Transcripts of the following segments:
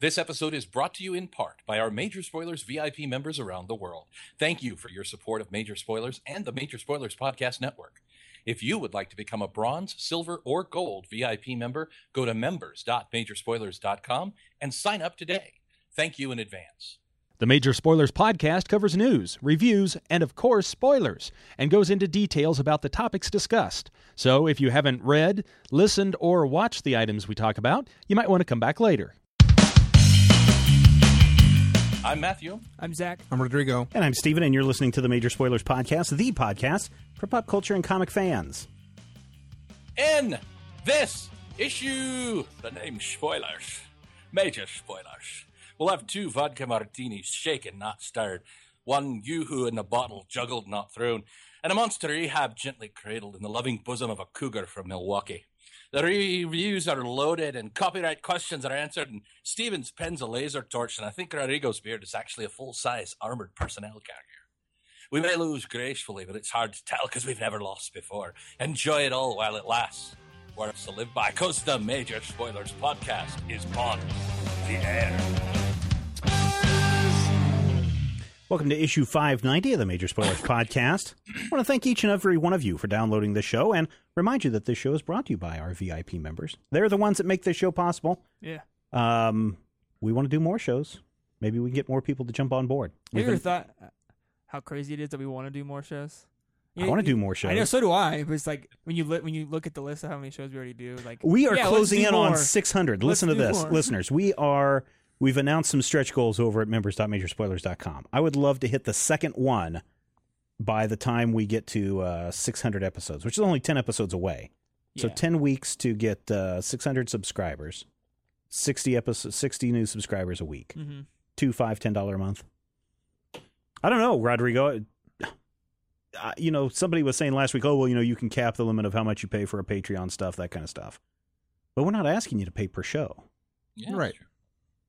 This episode is brought to you in part by our Major Spoilers VIP members around the world. Thank you for your support of Major Spoilers and the Major Spoilers Podcast Network. If you would like to become a bronze, silver, or gold VIP member, go to members.majorspoilers.com and sign up today. Thank you in advance. The Major Spoilers podcast covers news, reviews, and of course, spoilers, and goes into details about the topics discussed. So if you haven't read, listened, or watched the items we talk about, you might want to come back later. I'm Matthew. I'm Zach. I'm Rodrigo. And I'm Steven, and you're listening to the Major Spoilers Podcast, the podcast for pop culture and comic fans. In this issue, the name spoilers, major spoilers. We'll have two vodka martinis, shaken, not stirred, one yoo-hoo in the bottle, juggled, not thrown, and a monster rehab gently cradled in the loving bosom of a cougar from Milwaukee. The reviews are loaded and copyright questions are answered, and Stevens pens a laser torch, and I think Rodrigo's beard is actually a full-size armored personnel carrier. We may lose gracefully, but it's hard to tell because we've never lost before. Enjoy it all while it lasts. Words to live by, the Major Spoilers podcast is on the air. Welcome to issue 590 of the Major Spoilers Podcast. I want to thank each and every one of you for downloading this show and remind you that this show is brought to you by our VIP members. They're the ones that make this show possible. Yeah. Um, we want to do more shows. Maybe we can get more people to jump on board. Have you ever thought how crazy it is that we want to do more shows? I want to do more shows. I know, so do I. But it's like when you li- when you look at the list of how many shows we already do, like We are yeah, closing in on 600. Let's Listen to this, more. listeners. We are we've announced some stretch goals over at members.majorspoilers.com. I would love to hit the second one by the time we get to uh, 600 episodes, which is only 10 episodes away. So 10 weeks to get uh, 600 subscribers. 60 episodes 60 new subscribers a week. Mhm. Two, five, ten dollar a month. I don't know, Rodrigo. Uh, you know, somebody was saying last week, oh, well, you know, you can cap the limit of how much you pay for a Patreon stuff, that kind of stuff. But we're not asking you to pay per show. Yeah, Right. sure.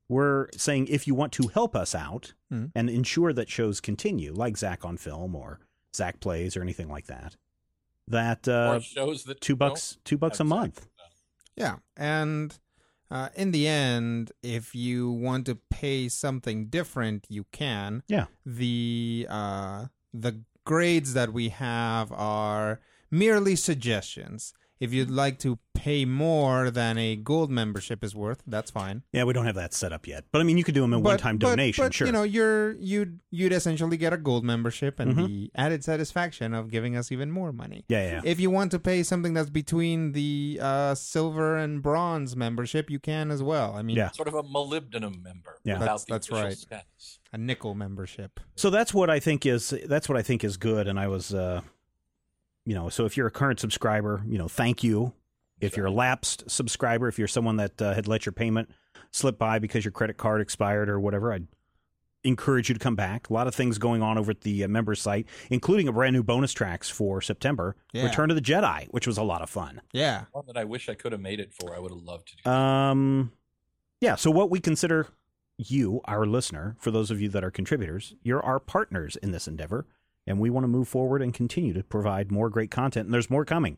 We're saying if you want to help us out Mhm. and ensure that shows continue, like Zach on Film or Zach Plays or anything like that, that uh, shows that two bucks, two bucks a month. sex. Yeah, and uh, in the end, if you want to pay something different, you can. Yeah. The uh, the grades that we have are merely suggestions. If you'd like to pay more than a gold membership is worth, that's fine. Yeah, we don't have that set up yet. But I mean, you could do them in But- one-time but- donation, but, sure. You know, you're you'd you'd essentially get a gold membership and Mhm. the added satisfaction of giving us even more money. yeah, yeah. If you want to pay something that's between the uh, silver and bronze membership, you can as well. I mean, Yeah. Sort of a molybdenum member Yeah. without That's- the that's right. status. a nickel membership. So that's what I think is that's what I think is good. And I was, uh, you know, so if you're a current subscriber, you know, thank you. If you're a lapsed subscriber, if you're someone that uh, had let your payment slip by because your credit card expired or whatever, I'd encourage you to come back. A lot of things going on over at the uh, members site, including a brand new bonus tracks for September, Yeah. Return to the Jedi, which was a lot of fun. Yeah. One that I wish I could have made it for. I would have loved to do. Um, yeah. So what we consider you, our listener, for those of you that are contributors, you're our partners in this endeavor, and we want to move forward and continue to provide more great content. And there's more coming.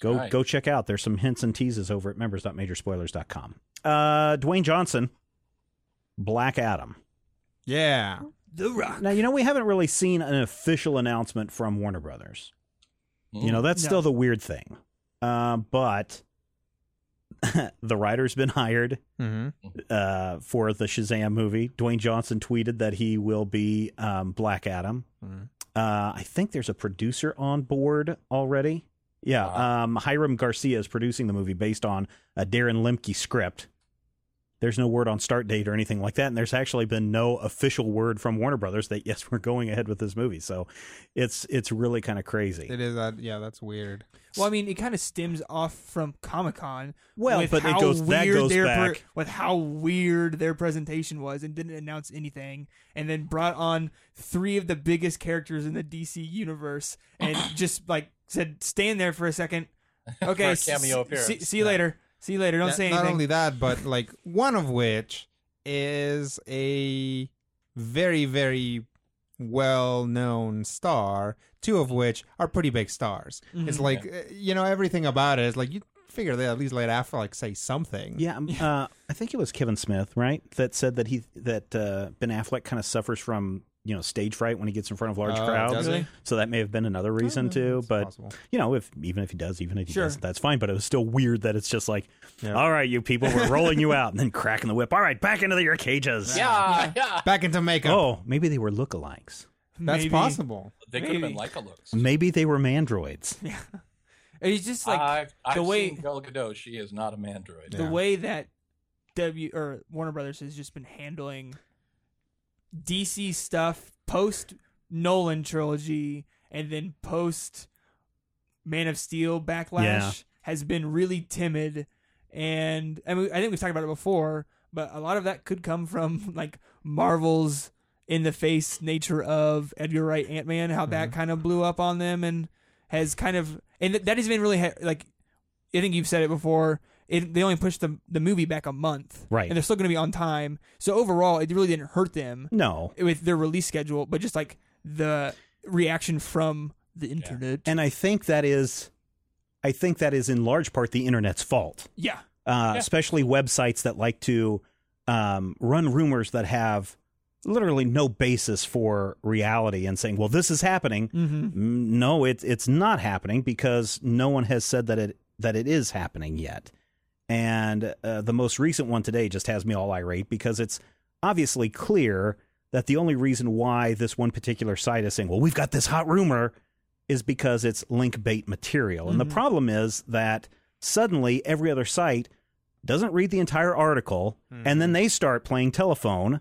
Go Right. go check out. There's some hints and teases over at members.majorspoilers.com. Uh, Dwayne Johnson, Black Adam. Yeah. The Rock. Now you know we haven't really seen an official announcement from Warner Brothers. You know that's No. still the weird thing. Uh, but the writer's been hired hmm uh, for the Shazam movie. Dwayne Johnson tweeted that he will be um, Black Adam. Mhm. Uh, I think there's a producer on board already. Yeah, Wow. um, Hiram Garcia is producing the movie based on a Darren Lemke script. There's no word on start date or anything like that, and there's actually been no official word from Warner Brothers that yes, we're going ahead with this movie. So it's it's really kind of crazy. It is that. Yeah, that's weird. Well, I mean, it kind of stems off from Comic Con. Well, with but it how goes- that weird goes their back- with how weird their presentation was, and didn't announce anything, and then brought on three of the biggest characters in the DC universe, and just like said, "Stand there for a second. Okay, For a cameo s- appearance. See, see you later. See you later. Don't Yeah, say Not only that, but like one of which is a very, very well-known star. Two of which are pretty big stars. Mm-hmm. It's like uh, you know everything about it is like you figure they at least let Affleck say something. Yeah, um, uh, I think it was Kevin Smith, right? That said that he that uh, Ben Affleck kind of suffers from you know stage fright when he gets in front of large Oh, crowds. does he? So that may have been another reason too. But possible. you know, if even if he does, even if he Sure. doesn't, that's fine. But it was still weird that it's just like, Yeah. all right, you people, we're rolling you out, and then cracking the whip. All right, back into your cages. Yeah, yeah. Back into makeup. Oh, maybe they were lookalikes. That's Maybe. possible. They could have been Maybe. like a looks. Maybe they were mandroids. Yeah. It's just like I've, I've the way- seen Gal Gadot. She is not a mandroid. the Yeah. way that W or Warner Brothers has just been handling DC stuff post Nolan trilogy and then post Man of Steel backlash Yeah. has been really timid and I mean I think we've talked about it before but a lot of that could come from like Marvel's in the face nature of Edgar Wright Ant Man how that mm-hmm. kind of blew up on them and has kind of and that has been really ha- like I think you've said it before. It, they only pushed the the movie back a month, Right. And they're still going to be on time. So overall, it really didn't hurt them No, with their release schedule, but just like the reaction from the internet. and I think that is, I think that is in large part the internet's fault. yeah, uh, Yeah. especially websites that like to um, run rumors that have literally no basis for reality and saying, "Well, this is happening." mm-hmm. Mm, No, it, it's not happening because no one has said that it that it is happening yet. And uh, the most recent one today just has me all irate because it's obviously clear that the only reason why this one particular site is saying, "Well, we've got this hot rumor," is because it's link bait material. And the Mhm. problem is that suddenly every other site doesn't read the entire article and then they start playing telephone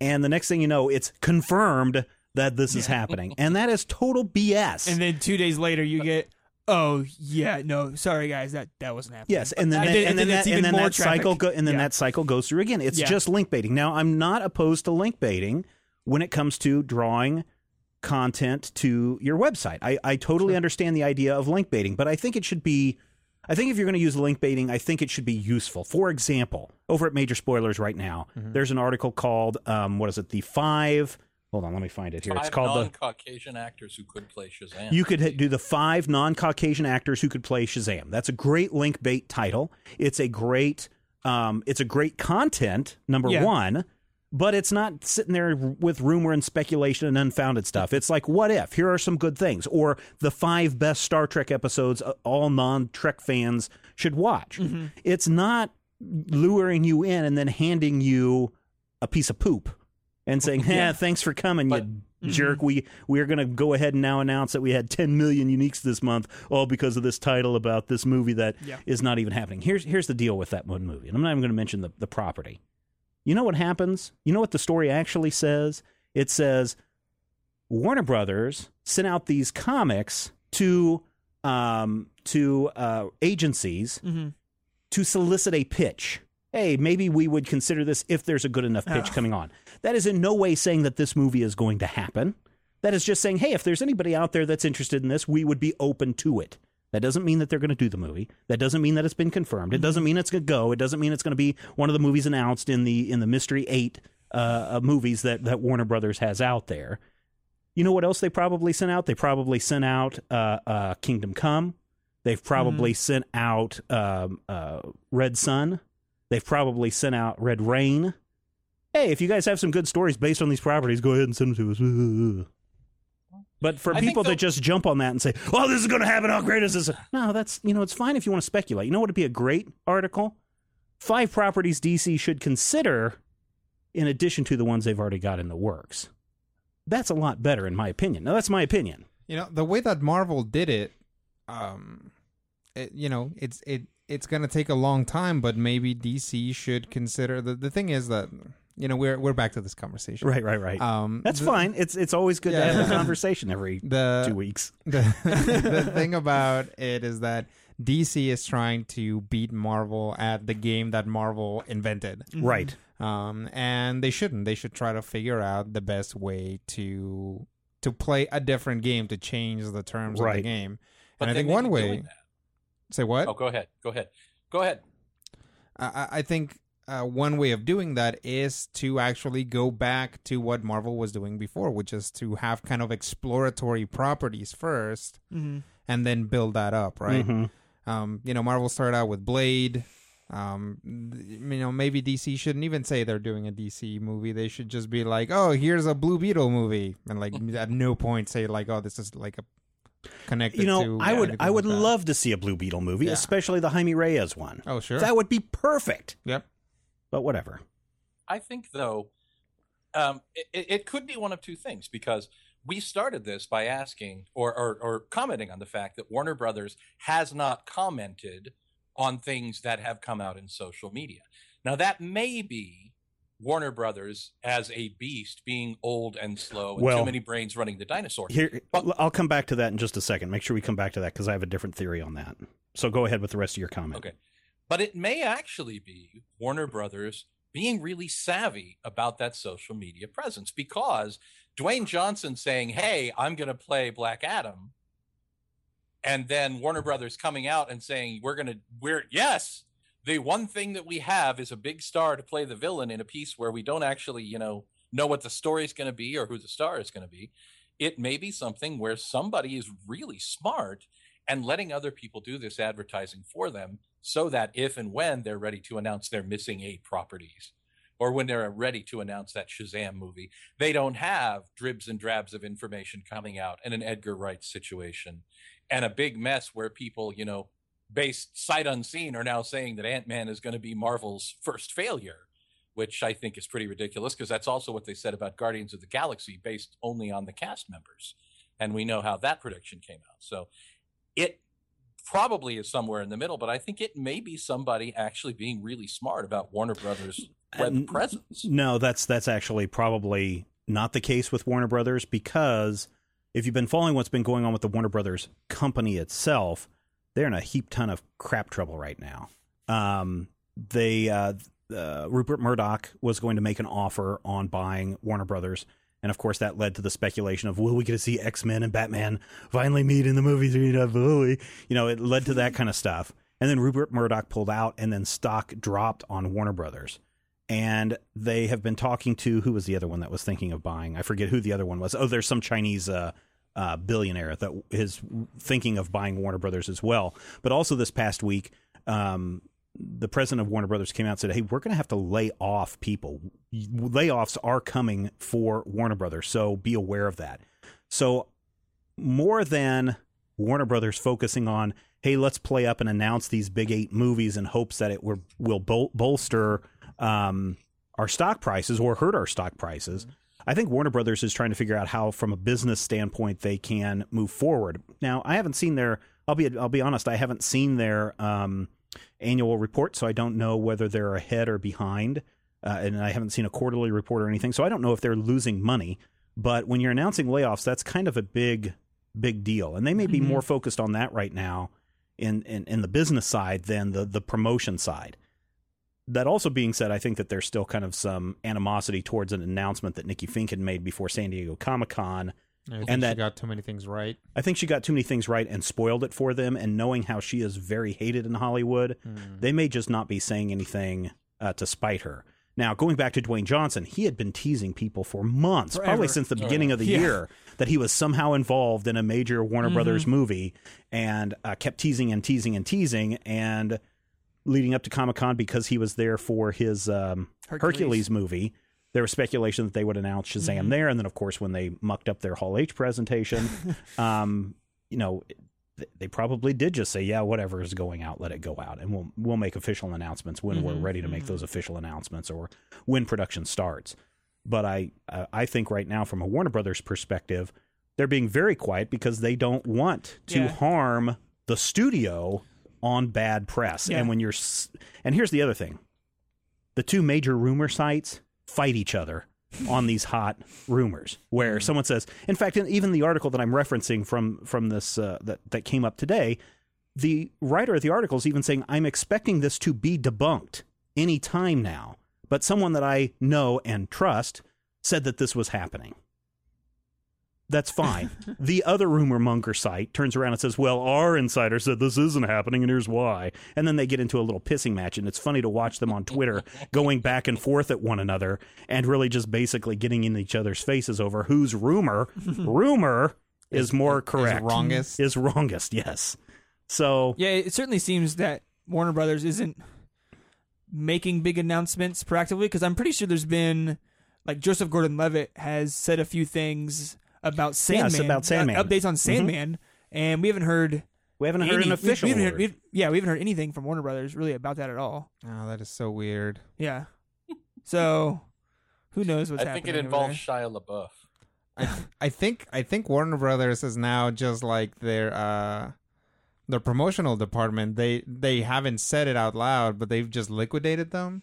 and the next thing you know it's confirmed that this is happening and that is total bs and then two days later, you get, oh yeah, no, sorry guys, that that wasn't happening. Yes, and then And that, then- and then and then it's that, and then that cycle go, and then Yeah. that cycle goes through again. It's Yeah. just link baiting. Now, I'm not opposed to link baiting when it comes to drawing content to your website. I, I totally understand the idea of link baiting, but I think it should be. I think if you're going to use link baiting, I think it should be useful. For example, over at Major Spoilers right now, Mm-hmm. there's an article called um, "What is it? The five. Hold on, let me find it here. Five it's called the non-Caucasian actors who could play Shazam. you could do the five non-Caucasian actors who could play Shazam. That's a great link bait title. It's a great, um, it's a great content. Number Yeah. one, but it's not sitting there with rumor and speculation and unfounded stuff. It's like, what if? Here are some good things, or the five best Star Trek episodes uh, all non-Trek fans should watch. It's not luring you in and then handing you a piece of poop and saying, "Yeah, thanks for coming, But- you jerk. We we're going to go ahead and now announce that we had 10 million uniques this month, all because of this title about this movie that is Yeah. not even happening." Here's here's the deal with that one movie, and I'm not even going to mention the the property. You know what happens? You know what the story actually says? It says Warner Brothers sent out these comics to um to uh agencies Mm-hmm. to solicit a pitch. Hey, maybe we would consider this if there's a good enough pitch Oh. coming on. That is in no way saying that this movie is going to happen. That is just saying, hey, if there's anybody out there that's interested in this, we would be open to it. That doesn't mean that they're going to do the movie. That doesn't mean that it's been confirmed. It doesn't mean it's going to go. It doesn't mean it's going to be one of the movies announced in the in the Mystery Eight uh, uh, movies that that Warner Brothers has out there. You know what else they probably sent out? They probably sent out uh, uh, Kingdom Come. They've probably sent out um, uh, Red Sun. They've probably sent out Red Rain. Hey, if you guys have some good stories based on these properties, go ahead and send them to us. But for I people that just jump on that and say, "Oh, this is going to happen. How great is this?" No, that's you know, it's fine if you want to speculate. You know what would be a great article? Five properties DC should consider, in addition to the ones they've already got in the works. That's a lot better, in my opinion. Now, that's my opinion. You know, the way that Marvel did it, um, it, you know, it's it it's gonna take a long time, but maybe DC should consider. The the thing is that you know we're we're back to this conversation, Right, right, right. Um, that's the- fine. It's it's always good Yeah. to have a conversation every The two weeks. the, the thing about it is that DC is trying to beat Marvel at the game that Marvel invented. Right. Um, and they shouldn't. They should try to figure out the best way to to play a different game to change the terms of the game. But and I think may one be way. Doing that. Say what? Oh, go ahead. Go ahead. Go ahead. I, I- I think uh, one way of doing that is to actually go back to what Marvel was doing before, which is to have kind of exploratory properties first Mm-hmm. and then build that up, right? Mhm. Um, you know, Marvel started out with Blade. Um, you know, maybe DC shouldn't even say they're doing a DC movie. They should just be like, "Oh, here's a Blue Beetle movie," and like at no point say like, "Oh, this is like a connected." You know, to I would I would like love to see a Blue Beetle movie, Yeah. especially the Jaime Reyes one. Oh, sure. That would be perfect. yep. But whatever. I think though, um, it, it- it could be one of two things because we started this by asking or, or or commenting on the fact that Warner Brothers has not commented on things that have come out in social media. Now that may be Warner Brothers as a beast being old and slow and Well- too many brains running the dinosaur. Here, I'll come back to that in just a second. Make sure we come back to that because I have a different theory on that. So go ahead with the rest of your comment. Okay. But it may actually be Warner Brothers being really savvy about that social media presence because Dwayne Johnson saying, Hey, I'm going to play Black Adam. And then Warner Brothers coming out and saying, We're going to, we're, yes, the one thing that we have is a big star to play the villain in a piece where we don't actually, you know, know what the story is going to be or who the star is going to be. It may be something where somebody is really smart and letting other people do this advertising for them so that if and when they're ready to announce their missing eight properties or when they're ready to announce that Shazam movie, they don't have dribs and drabs of information coming out and an Edgar Wright situation and a big mess where people, you know, based sight unseen are now saying that Ant-Man is going to be Marvel's first failure, which I think is pretty ridiculous because that's also what they said about Guardians of the Galaxy based only on the cast members. And we know how that prediction came out. So it probably is somewhere in the middle, but I think it may be somebody actually being really smart about Warner Brothers uh, web presence. No, that's that's actually probably not the case with Warner Brothers because if you've been following what's been going on with the Warner Brothers company itself, they're in a heap ton of crap trouble right now. Um, they uh, uh, Rupert Murdoch was going to make an offer on buying Warner Brothers. And of course, that led to the speculation of will we get to see X Men and Batman finally meet in the movie theater? Will we? You know, it led to that kind of stuff. And then Rupert Murdoch pulled out, and then stock dropped on Warner Brothers and they have been talking to who was the other one that was thinking of buying? I forget who the other one was. Oh, there's some Chinese uh, uh, billionaire that is thinking of buying Warner Brothers as well. But also this past week, um, the president of Warner Brothers came out and said, "Hey, we're going to have to lay off people. Layoffs are coming for Warner Brothers, so be aware of that." So more than Warner Brothers focusing on, hey, let's play up and announce these big eight movies in hopes that it will, bol- bolster um, our stock prices or hurt our stock prices. I think Warner Brothers is trying to figure out how, from a business standpoint, they can move forward. Now, I haven't seen their. I'll be. I'll be honest. I haven't seen their um, annual report, so I don't know whether they're ahead or behind. Uh, and I haven't seen a quarterly report or anything, so I don't know if they're losing money. But when you're announcing layoffs, that's kind of a big, big deal, and they may be Mhm. more focused on that right now in, in in the business side than the the promotion side. That also being said, I think that there's still kind of some animosity towards an announcement that Nikki Finke had made before San Diego Comic Con. I think And she that- got too many things right. I think she got too many things right and spoiled it for them. And knowing how she is very hated in Hollywood, Hmm. they may just not be saying anything uh, to spite her. Now, going back to Dwayne Johnson, he had been teasing people for months, Forever. probably since the beginning of the Yeah. year, that he was somehow involved in a major Warner Mhm. Brothers movie and uh, kept teasing and teasing and teasing. And leading up to Comic Con, because he was there for his um, Hercules. movie, there was speculation that they would announce Shazam Mhm. there. And then, of course, when they mucked up their Hall H presentation, um, you know, they probably did just say, "Yeah, whatever is going out, let it go out," and we'll we'll make official announcements when we're Mhm, ready to make mhm. those official announcements or when production starts. But I I think right now, from a Warner Brothers perspective, they're being very quiet because they don't want to Yeah. harm the studio on bad press. Yeah. And when you're and here's the other thing, the two major rumor sites fight each other on these hot rumors where someone says in fact in, even the article that i'm referencing from from this uh, that that came up today the writer of the article is even saying i'm expecting this to be debunked any time now but someone that i know and trust said that this was happening that's fine. the other rumor monger site turns around and says, Well, our insider said this isn't happening, and here's why. And then they get into a little pissing match, and it's funny to watch them on Twitter going back and forth at one another and really just basically getting in each other's faces over whose rumor, rumor is more correct. Is wrongest. Is wrongest, yes. So Yeah, it certainly seems that Warner Brothers isn't making big announcements proactively because I'm pretty sure there's been like Joseph Gordon-Levitt has said a few things about Sandman, Yes, about uh, Sandman. Mm-hmm. updates on Sandman, and we haven't heard. we haven't heard any, an official. we haven't heard, word. we've- yeah, we haven't heard anything from Warner Brothers really about that at all. Oh, that is so weird. Yeah, so who knows what's happening? I think it involves. Shia LaBeouf. I I think I think Warner Brothers is now just like their uh their promotional department. They they haven't said it out loud, but they've just liquidated them.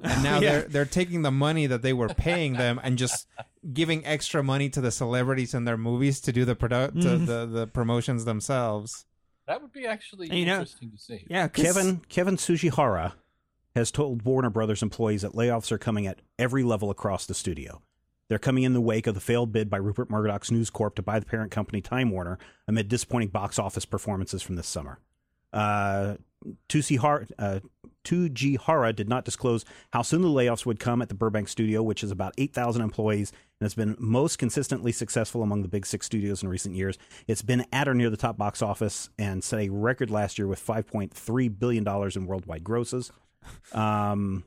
And now Yeah. they're they're taking the money that they were paying them and just giving extra money to the celebrities in their movies to do the product to Mhm. the, the promotions themselves. That would be actually And you know- interesting to see. Yeah, Kevin Kevin Tsujihara has told Warner Brothers employees that layoffs are coming at every level across the studio. They're coming in the wake of the failed bid by Rupert Murdoch's News Corp to buy the parent company Time Warner amid disappointing box office performances from this summer. Uh, Tsujihara, uh, Tsujihara did not disclose how soon the layoffs would come at the Burbank studio, which is about 8,000 employees and has been most consistently successful among the big six studios in recent years. It's been at or near the top box office and set a record last year with $5.3 billion in worldwide grosses. Um,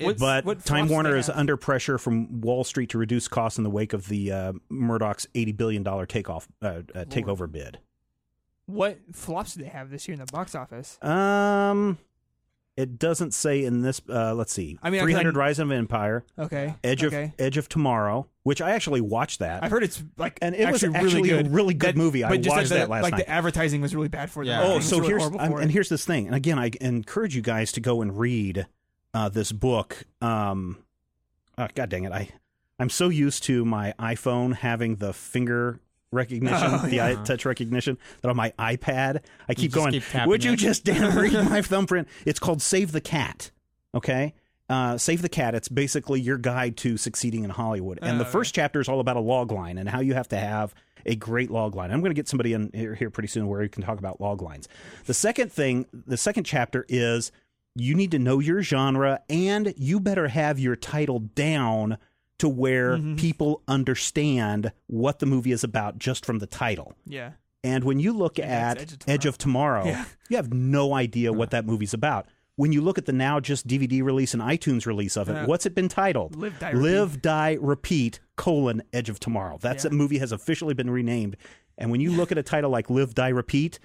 What- but what Time Warner is under pressure from Wall Street to reduce costs in the wake of the uh, Murdoch's $80 billion takeoff, uh, uh, takeover bid. What flops do they have this year in the box office? Um, it doesn't say in this. Uh, let's see. I mean, I 300 Rise of Empire, Okay, Edge okay. of Edge of Tomorrow, which I actually watched that. I've heard it's like And it was actually, actually a really good. really good movie. I but just watched the, that last like night. the advertising was really bad for it. Yeah. marketing Oh, was so really here's horrible for and here's this thing. And again, I encourage you guys to go and read uh, this book. Um, oh, God dang it! I I'm so used to my iPhone having the finger recognition, Oh, the yeah. eye touch recognition, that on my iPad I keep going. keep Would you it." just damn read my thumbprint? It's called Save the Cat. Okay. Uh, Save the Cat. It's basically your guide to succeeding in Hollywood. And the Oh, first chapter is all about a log line and how you have to have a great log line. I'm going to get somebody in here, here pretty soon where you can talk about log lines. The second thing, the second chapter is you need to know your genre and you better have your title down to where Mhm. people understand what the movie is about just from the title. yeah, And when you look Yeah, at it's Edge of Tomorrow, Yeah. you have no idea what that movie's about. When you look at the now just DVD release and iTunes release of it, Yeah. what's it been titled? Live, Die, Live, Die, Repeat, colon, Edge of Tomorrow. That's Yeah. a movie has officially been renamed. And when you look at a title like Live, Die, Repeat,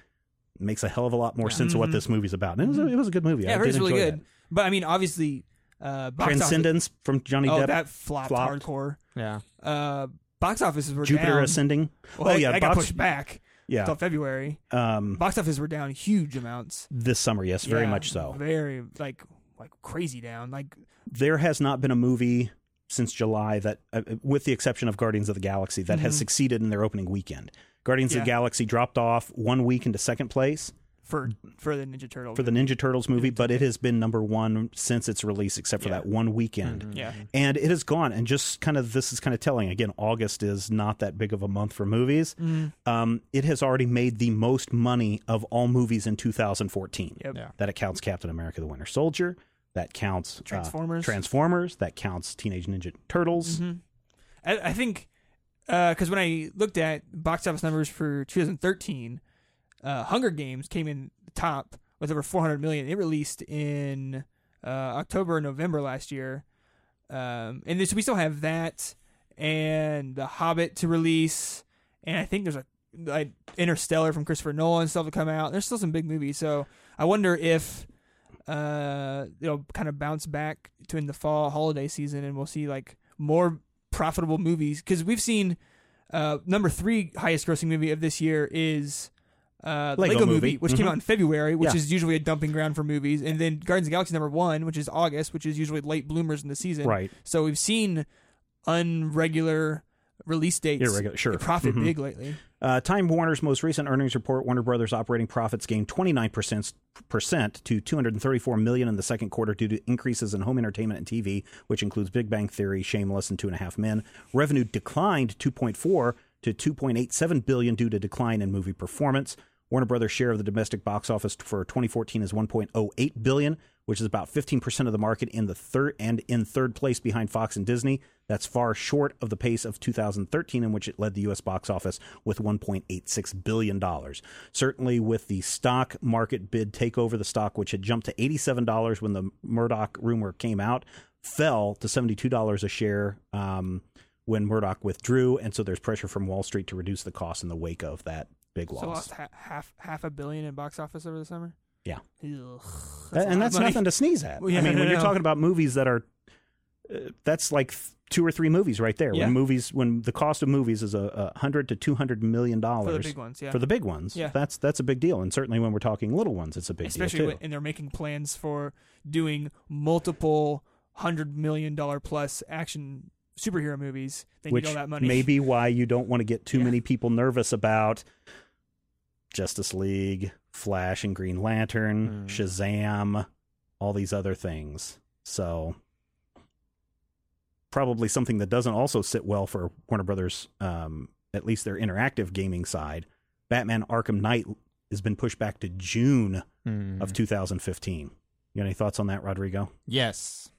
it makes a hell of a lot more sense of what Mhm. this movie's about. And it was a, it was a good movie. yeah, I I heard did it's really good. that. But I mean, obviously, uh, box office- Transcendence from Johnny Oh, Depp. that flopped, flopped. hardcore. Yeah. Uh, box offices were Jupiter down. Ascending. Well, oh yeah, I got pushed back yeah. until February. Um, Box offices were down huge amounts. this summer, yes, very Yeah, much so. Very like like crazy down. Like there has not been a movie since July that, uh, with the exception of Guardians of the Galaxy, that has Mhm. succeeded in their opening weekend. Guardians of the Galaxy dropped off one week into second place for for the Ninja Turtles. for the Ninja Turtles movie, but it has been number one since its release, except for Yeah. that one weekend. yeah. And it has gone, and just kind of this is kind of telling. Again, August is not that big of a month for movies. Mm, Um, it has already made the most money of all movies in 2014. yep. Yeah. That it counts Captain America: The Winter Soldier. That counts uh, Transformers. Transformers. That counts Teenage Ninja Turtles. Mhm. I, I think because when I looked at box office numbers for 2013, uh, Hunger Games came in top with over 400 million. It released in uh, October, November last year, um, and this, we still have that and The Hobbit to release, and I think there's a like Interstellar from Christopher Nolan still to come out. There's still some big movies, so I wonder if uh it'll kind of bounce back to in the fall holiday season, and we'll see like more profitable movies because we've seen uh number three highest grossing movie of this year is uh, Lego Lego, Movie. movie, which came Mhm. out in February, which Yeah. is usually a dumping ground for movies, and then Guardians of the Galaxy number one, which is August, which is usually late bloomers in the season. Right. So we've seen unregular release dates Irregular, sure. profit Mhm. big lately. Uh, Time Warner's most recent earnings report: Warner Brothers operating profits gained 29 percent percent to 234 million in the second quarter due to increases in home entertainment and TV, which includes Big Bang Theory, Shameless, and Two and a Half Men. Revenue declined 2.4 to 2.87 billion due to decline in movie performance. Warner Brothers' share of the domestic box office for 2014 is 1.08 billion, which is about 15% of the market in the third and in third place behind Fox and Disney. That's far short of the pace of 2013, in which it led the U.S. box office with $1.86 billion. Certainly, with the stock market bid takeover, the stock, which had jumped to $87 when the Murdoch rumor came out, fell to $72 a share um, when Murdoch withdrew. And so there's pressure from Wall Street to reduce the cost in the wake of that big So lost ha- half half a billion in box office over the summer. Yeah. Ugh, That- and that's money. nothing to sneeze at. Well, yeah, I mean, no, when no, you're talking about movies that are, uh, that's like th- two or three movies right there. Yeah. When movies, when the cost of movies is a, a hundred to two hundred million dollars for the big ones. Yeah, for the big ones, Yeah. that's that's a big deal. And certainly when we're talking little ones, it's a big especially deal when, too. and they're making plans for doing multiple hundred million dollar plus action superhero movies. They Which need all that money. may be why you don't want to get too Yeah. many people nervous about Justice League, Flash and Green Lantern, Hmm. Shazam, all these other things. So probably something that doesn't also sit well for Warner Brothers, um, at least their interactive gaming side. Batman Arkham Knight has been pushed back to June Hmm. of 2015. You got any thoughts on that, Rodrigo? Yes.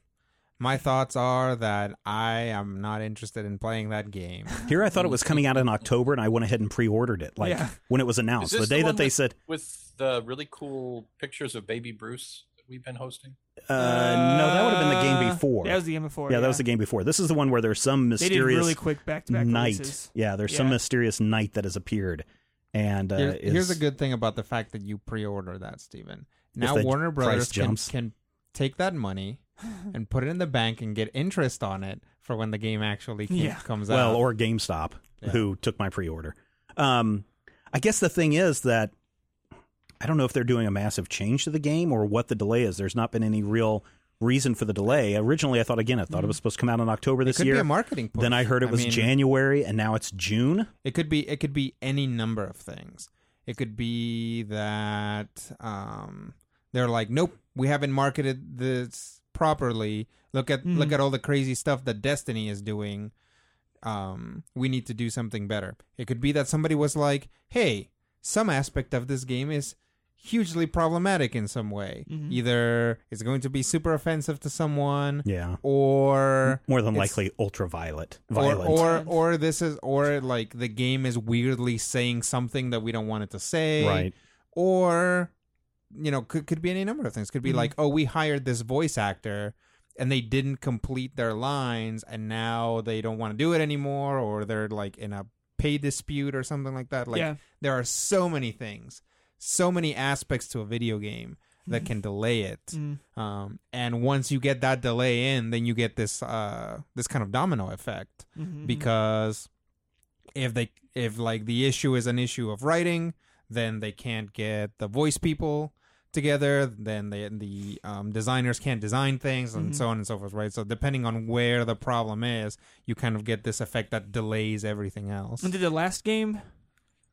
My thoughts are that I am not interested in playing that game. Here, I thought it was coming out in October, and I went ahead and pre-ordered it. Like Yeah. when it was announced, the day one that they with- said, with the really cool pictures of baby Bruce that we've been hosting. uh, "No, that would have been the game Uh, before." That was the game before. yeah, that was the game before. This is the one where there's some They did mysterious really quick back to back night. releases. Yeah, there's some mysterious night that has appeared, and uh, Here's, is, here's a good thing about the fact that you pre-order that, Steven. Now Warner Brothers can, can take that money and put it in the bank and get interest on it for when the game actually came, Yeah. comes well, out. Well, or GameStop, Yeah. who took my pre-order. Um, I guess the thing is that I don't know if they're doing a massive change to the game or what the delay is. There's not been any real reason for the delay. Originally, I thought again, I thought it was supposed to come out in October it this could year. be a marketing push. then I heard it was mean, January, and now it's June. It could be it could be any number of things. It could be that um, they're like, nope, we haven't marketed this properly. Look at look Mhm. at all the crazy stuff that Destiny is doing. Um, we need to do something better. It could be that somebody was like, hey, some aspect of this game is hugely problematic in some way. Mhm. Either it's going to be super offensive to someone, Yeah, or more than likely ultraviolet, or, or or this is or like the game is weirdly saying something that we don't want it to say right. or you know could could be any number of things could be Mhm. like oh we hired this voice actor and they didn't complete their lines and now they don't want to do it anymore or they're like in a pay dispute or something like that like yeah. there are so many things so many aspects to a video game that can delay it Mm. um, and once you get that delay in, then you get this uh, this kind of domino effect Mhm. because if they if like the issue is an issue of writing, then they can't get the voice people together. Then they, the um, designers can't design things, and Mhm. so on and so forth. Right. So depending on where the problem is, you kind of get this effect that delays everything else. And did the last game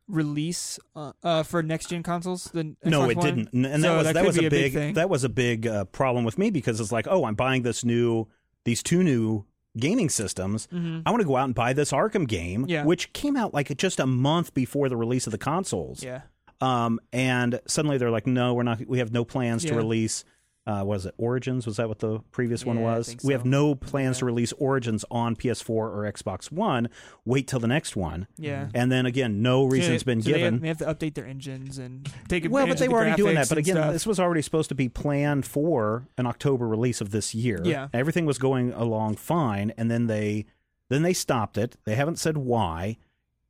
release uh, uh, for next gen consoles? The No, it One? didn't, and and So that was that that was be a a big big, thing. that was a big uh, problem with me because it's like, oh, I'm buying this new these two new gaming systems. Mhm. I want to go out and buy this Arkham game, Yeah. which came out like just a month before the release of the consoles. Yeah. Um, and suddenly they're like, no, we're not. We have no plans to Yeah. release. Uh, was it Origins? Was that what the previous one Yeah, I was? think We have so. no plans to release Origins on PS4 or Xbox One. Wait till the next one. Yeah. And then again, no reason's So been so they given. They have, to update their engines and take it Well, advantage but they of were the already doing that. graphics But and again, stuff. this was already supposed to be planned for an October release of this year. Yeah. everything was going along fine, and then they then they stopped it. They haven't said why,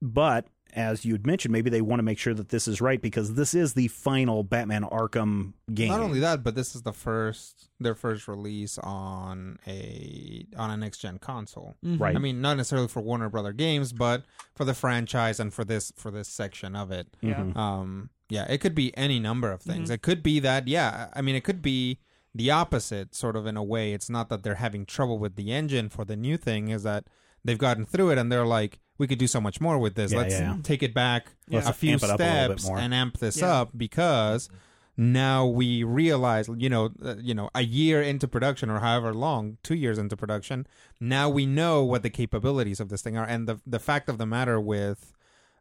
but as you'd mentioned, maybe they want to make sure that this is right because this is the final Batman Arkham game. Not only that, but this is the first their first release on a on a next gen console. Mhm. Right. I mean, not necessarily for Warner Brother Games, but for the franchise and for this for this section of it. Yeah. Mhm. Um, yeah, it could be any number of things. Mhm. It could be that, yeah, I mean, it could be the opposite, sort of in a way. It's not that they're having trouble with the engine for the new thing, is that they've gotten through it and they're like, we could do so much more with this. Yeah, Let's yeah. take it back Let's a few amp it up a steps and amp this Yeah. up because now we realize, you know, uh, you know, a year into production or however long, two years into production, now we know what the capabilities of this thing are, and the the fact of the matter with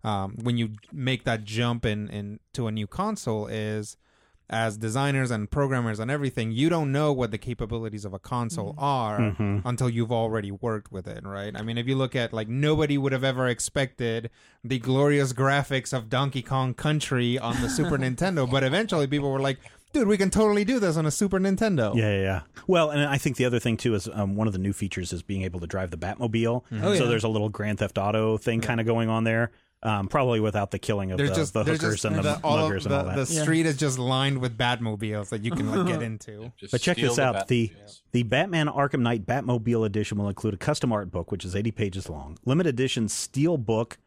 um, when you make that jump in, in to a new console is as designers and programmers and everything, you don't know what the capabilities of a console are Mhm. until you've already worked with it, right? I mean, if you look at like nobody would have ever expected the glorious graphics of Donkey Kong Country on the Super Nintendo, but eventually people were like, "Dude, we can totally do this on a Super Nintendo." Yeah, yeah, yeah. Well, and I think the other thing too is um, one of the new features is being able to drive the Batmobile. Oh, yeah. So there's a little Grand Theft Auto thing kind of going on there. Um, probably without the killing of There's the, just the hookers just and the, the, all muggers of and all that. the street is just lined with Batmobiles that you can like get into. Just But check this the out: the the Batman Arkham Knight Batmobile edition will include a custom art book, which is 80 pages long, limited edition steel book,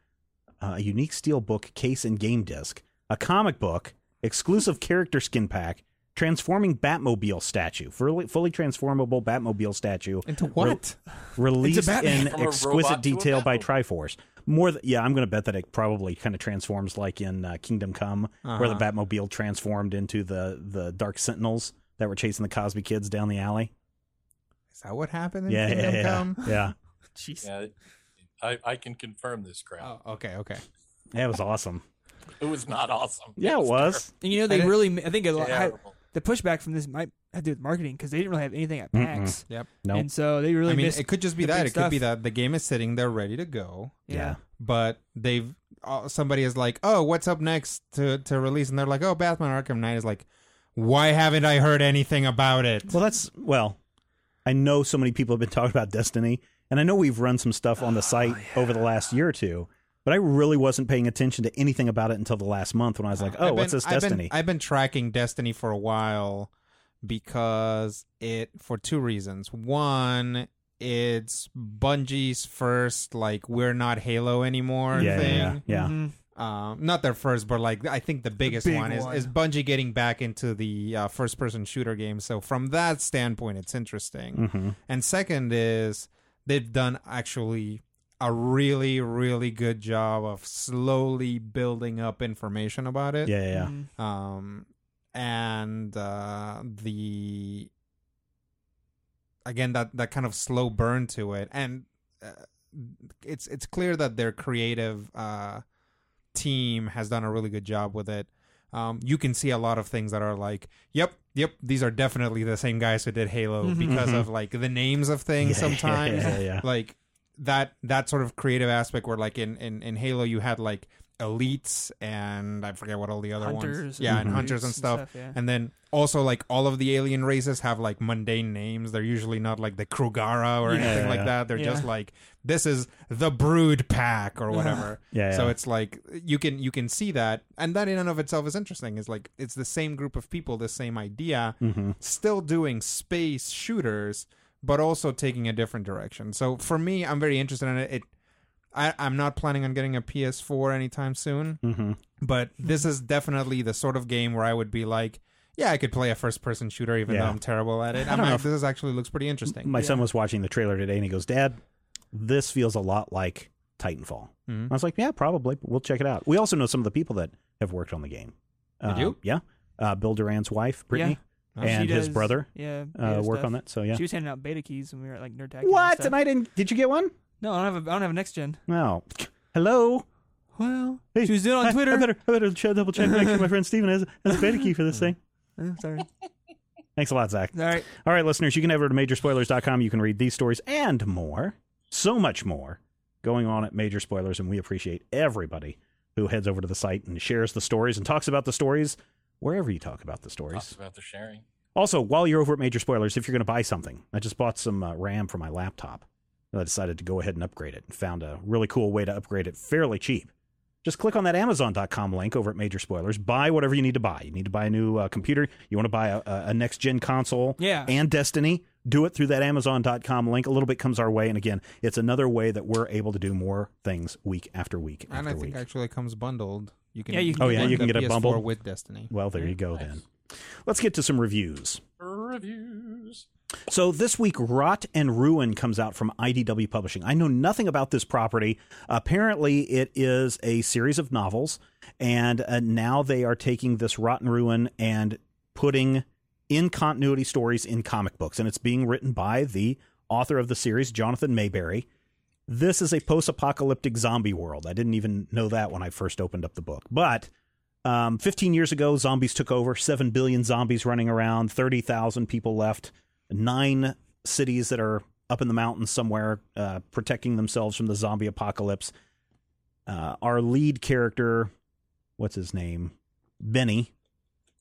uh, a unique steel book case and game disc, a comic book, exclusive character skin pack, transforming Batmobile statue, fully, fully transformable Batmobile statue, Into what? released Batman. in exquisite robot to a detail by Batmobile. Triforce. More, th- yeah, I'm going to bet that it probably kind of transforms like in uh, Kingdom Come, where the Uh-huh. Batmobile transformed into the the Dark Sentinels that were chasing the Cosby kids down the alley. Is that what happened in Yeah, Kingdom yeah, yeah, Come? yeah. Jeez. Yeah, I, I can confirm this crap. Oh, okay, okay. That was awesome. It was not awesome. Yeah, it was. And you know they I really, I think a lot, terrible. the pushback from this might have to do with marketing because they didn't really have anything at Mm-mm. PAX, Yep. No, and so they really I mean, missed. it could just be the that. big It could be stuff. that the game is sitting there ready to go, yeah. but they've uh, somebody is like, "Oh, what's up next to to release?" And they're like, "Oh, Batman Arkham Knight is like, why haven't I heard anything about it?" Well, that's well. I know so many people have been talking about Destiny, and I know we've run some stuff on the site over the last year or two. But I really wasn't paying attention to anything about it until the last month when I was like, "Oh, I've what's been- this I've been- Destiny?" I've been tracking Destiny for a while because it for two reasons. One, it's Bungie's first like we're not Halo anymore yeah, thing. yeah, yeah. Mhm. Um, not their first, but like I think the biggest big one is, one. is Bungie getting back into the uh, first person shooter game. So from that standpoint, it's interesting. hmm And second is they've done actually a really really good job of slowly building up information about it. Yeah, yeah, yeah. Mhm. Um, and uh, the again that that kind of slow burn to it, and uh, it's it's clear that their creative uh, team has done a really good job with it. Um, you can see a lot of things that are like, yep, yep, these are definitely the same guys who did Halo Mhm. because Mhm. of like the names of things Yeah, sometimes yeah, yeah. like that that sort of creative aspect where like in in, in Halo you had like elites and I forget what all the other Hunters, ones yeah and hunters and recruits stuff yeah. and then also like all of the alien races have like mundane names they're usually not like the Krugara or Yeah. anything Yeah, like yeah. that they're Yeah. just like this is the brood pack or whatever Yeah, so it's like you can you can see that and that in and of itself is interesting is like it's the same group of people the same idea hmm still doing space shooters, but also taking a different direction. So for me, I'm very interested in it. it I, I'm not planning on getting a PS4 anytime soon, hmm but this is definitely the sort of game where I would be like, yeah, I could play a first person shooter even Yeah. though I'm terrible at it. I I'm don't know like, if- this actually looks pretty interesting. My son was watching the trailer today, and he goes, "Dad, this feels a lot like Titanfall." Mhm. I was like, "Yeah, probably. But we'll check it out." We also know some of the people that have worked on the game. Did Uh, you? Yeah, uh, Bill Duran's wife, Brittany, Oh, and She his does- brother yeah, uh, work stuff. on that. So yeah. She was handing out beta keys when we were at like Nerd What? And I didn't. Did you get one? No, I don't have a, I don't have a next gen. No. Hello. Well, Hey, she was doing it on I- Twitter. I, better, I better check, double check. Make sure my friend Steven has, has a beta key for this thing. Oh, sorry. Thanks a lot, Zach. All right. All right, listeners, you can head over to majorspoilers.com. You can read these stories and more, so much more, going on at Major Spoilers, and we appreciate everybody who heads over to the site and shares the stories and talks about the stories wherever you talk about the stories. Talks stories. about the sharing. Also, while you're over at Major Spoilers, if you're going to buy something, I just bought some uh, RAM for my laptop. I decided to go ahead and upgrade it and found a really cool way to upgrade it fairly cheap. Just click on that Amazon.com link over at Major Spoilers. Buy whatever you need to buy. You need to buy a new uh, computer. You want to buy a, a next gen console Yeah. and Destiny. Do it through that Amazon.com link. A little bit comes our way. And again, it's another way that we're able to do more things week after week After and after I think week. actually it comes bundled. You can Yeah, you can Oh, yeah, you can get a PS4 with Destiny. well, there you go Nice. then. Let's get to some reviews. Reviews. So this week, Rot and Ruin comes out from IDW Publishing. I know nothing about this property. Apparently, it is a series of novels, and uh, now they are taking this Rot and Ruin and putting in continuity stories in comic books, and it's being written by the author of the series, Jonathan Maberry. This is a post-apocalyptic zombie world. I didn't even know that when I first opened up the book, but Um, 15 years ago, zombies took over. 7 billion zombies running around, 30,000 people left, nine cities that are up in the mountains somewhere uh, protecting themselves from the zombie apocalypse. Uh, our lead character, what's his name? Benny.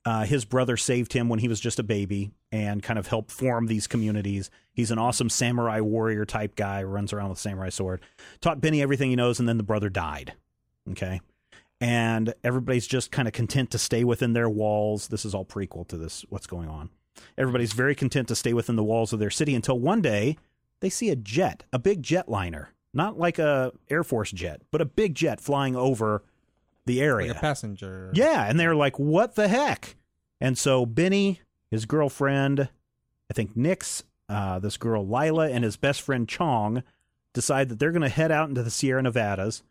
Uh, his brother saved him when he was just a baby and kind of helped form these communities. He's an awesome samurai warrior type guy, runs around with a samurai sword. Taught Benny everything he knows, and then the brother died. Okay and everybody's just kind of content to stay within their walls. This is all prequel to this, what's going on. Everybody's very content to stay within the walls of their city until one day they see a jet, a big jetliner, not like a Air Force jet, but a big jet flying over the area. Like a passenger. Yeah, and they're like, "What the heck?" And so Benny, his girlfriend, I think Nix, uh, this girl Lilah, and his best friend Chong decide that they're going to head out into the Sierra Nevadas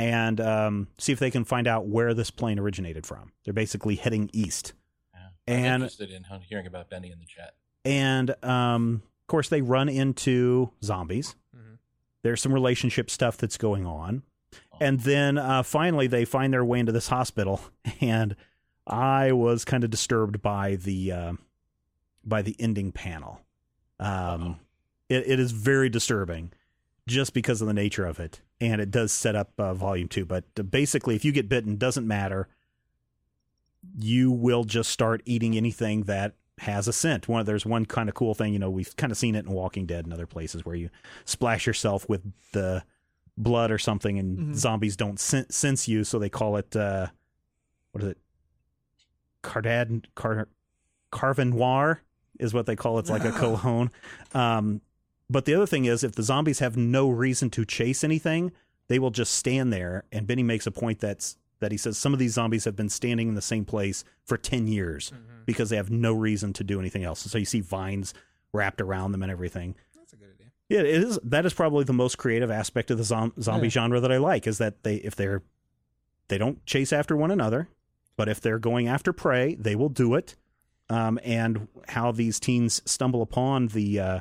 and um, see if they can find out where this plane originated from. They're basically heading east. Yeah. I'm And- interested in hearing about Benny in the chat. And um, of course, they run into zombies. Mhm. There's some relationship stuff that's going on. And then uh, finally, they find their way into this hospital. And I was kind of disturbed by the uh, by the ending panel. Um, it, it is very disturbing, just because of the nature of it, and it does set up uh, volume two. But uh, basically, if you get bitten, doesn't matter. You will just start eating anything that has a scent. One there's one kind of cool thing, you know, we've kind of seen it in Walking Dead and other places where you splash yourself with the blood or something, and Mhm. zombies don't sen- sense you, so they call it uh, what is it? Cardad car Carrion Noir is what they call it. It's like a cologne. Um, but the other thing is, if the zombies have no reason to chase anything, they will just stand there. And Benny makes a point that's that he says some of these zombies have been standing in the same place for ten years because they have no reason to do anything else. So you see vines wrapped around them and everything. That's a good idea. Yeah, it is. That is probably the most creative aspect of the zom- zombie Yeah. genre that I like is that they if they're they don't chase after one another, but if they're going after prey, they will do it. Um, and how these teens stumble upon the uh,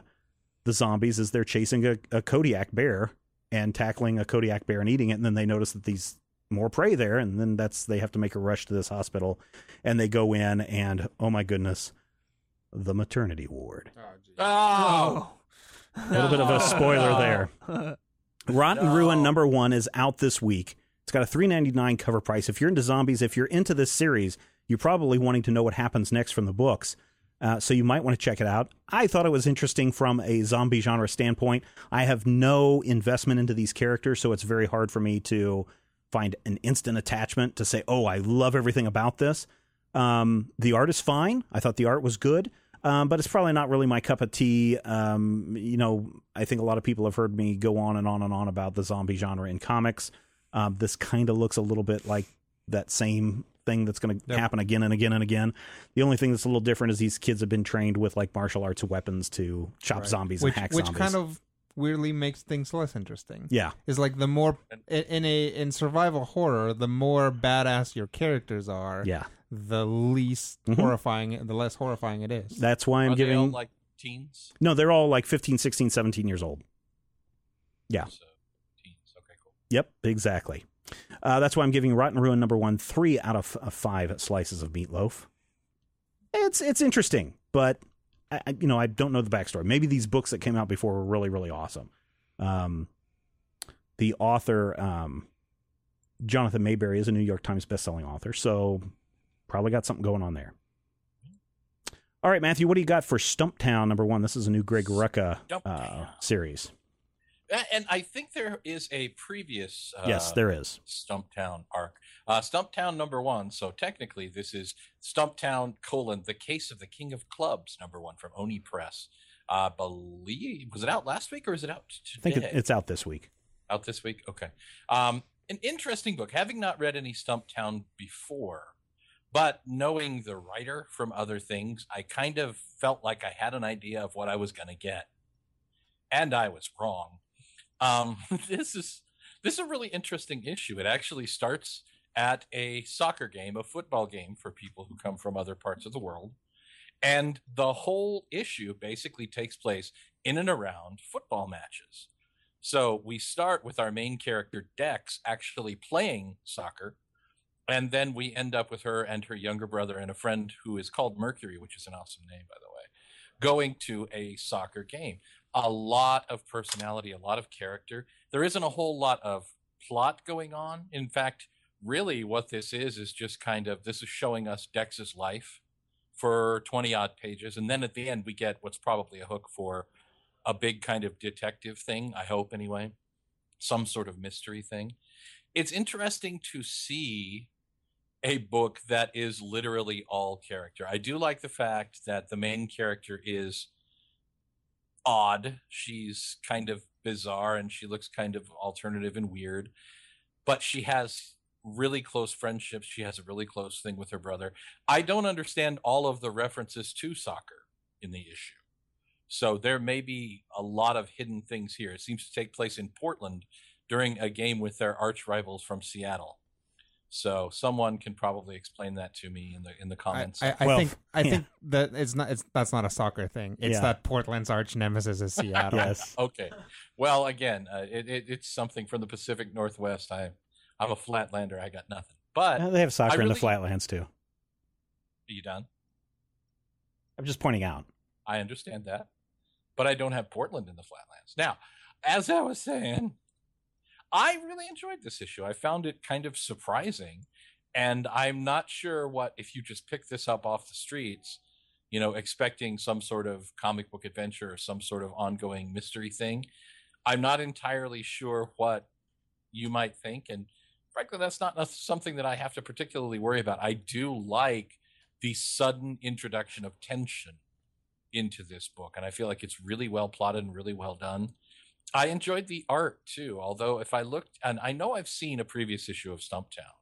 the zombies is they're chasing a, a Kodiak bear and tackling a Kodiak bear and eating it, and then they notice that these more prey there, and then that's they have to make a rush to this hospital, and they go in, and oh my goodness, the maternity ward. Oh, geez. Oh, A little bit of a spoiler there. Rot & No. Ruin number one is out this week. It's got a three ninety nine cover price. If you're into zombies, if you're into this series, you're probably wanting to know what happens next from the books. Uh, so you might want to check it out. I thought it was interesting from a zombie genre standpoint. I have no investment into these characters, so it's very hard for me to find an instant attachment to say, "Oh, I love everything about this." Um, the art is fine. I thought the art was good, um, but it's probably not really my cup of tea. Um, you know, I think a lot of people have heard me go on and on and on about the zombie genre in comics. Um, this kind of looks a little bit like that same thing that's going to Yep. happen again and again and again. The only thing that's a little different is these kids have been trained with like martial arts weapons to chop Right. zombies which and hack which zombies. Which kind of weirdly makes things less interesting. yeah, Is like the more in, in a in survival horror, the more badass your characters are, yeah. the least Mhm. horrifying, the less horrifying it is. That's why I'm Are they giving. all like teens? no, they're all like 15, 16, 17 years old. Yeah. So, teens. Okay, cool. Yep, exactly. Uh, that's why I'm giving Rot & Ruin number one three out of, of five slices of meatloaf. It's it's interesting, but I, I- you know I don't know the backstory. Maybe these books that came out before were really really awesome. Um, the author um, Jonathan Maberry is a New York Times bestselling author, so probably got something going on there. All right, Matthew, what do you got for Stumptown number one? This is a new Greg Rucka uh, series. And I think there is a previous. Uh, yes, there is. Stumptown arc. Uh, Stumptown number one. So technically, this is Stumptown colon the case of the king of clubs number one from Oni Press. I believe was it out last week or is it out Today? I think it's out this week. out this week. Okay. Um, an interesting book. Having not read any Stumptown before, but knowing the writer from other things, I kind of felt like I had an idea of what I was going to get, and I was wrong. Um, this is this is a really interesting issue. It actually starts at a soccer game, a football game for people who come from other parts of the world. And the whole issue basically takes place in and around football matches. So we start with our main character Dex actually playing soccer And then we end up with her and her younger brother and a friend who is called Mercury, which is an awesome name, by the way, going to a soccer game. A lot of personality, a lot of character. There isn't a whole lot of plot going on. In fact, really what this is is just kind of this is showing us Dex's life for 20 odd pages and then at the end we get what's probably a hook for a big kind of detective thing, I hope anyway, some sort of mystery thing. It's interesting to see a book that is literally all character. I do like the fact that the main character is odd. She's kind of bizarre and she looks kind of alternative and weird, but she has really close friendships. She has a really close thing with her brother. I don't understand all of the references to soccer in the issue. So there may be a lot of hidden things here. It seems to take place in Portland during a game with their arch rivals from Seattle. So someone can probably explain that to me in the in the comments. I, I Well, think I yeah. think that it's not it's that's not a soccer thing. It's Yeah. that Portland's arch nemesis is Seattle. Yes. okay. Well, again, uh, it, it, it's something from the Pacific Northwest. I I'm a flatlander. I got nothing. But they have soccer I in the flatlands too. are you done? I'm just pointing out. I understand that, but I don't have Portland in the flatlands. Now, as I was saying, I really enjoyed this issue. I found it kind of surprising, and I'm not sure what if you just pick this up off the streets, you know, expecting some sort of comic book adventure or some sort of ongoing mystery thing. I'm not entirely sure what you might think, and frankly, that's not something that I have to particularly worry about. I do like the sudden introduction of tension into this book, and I feel like it's really well plotted and really well done. I enjoyed the art too, although if I looked, and I know I've seen a previous issue of Stumptown,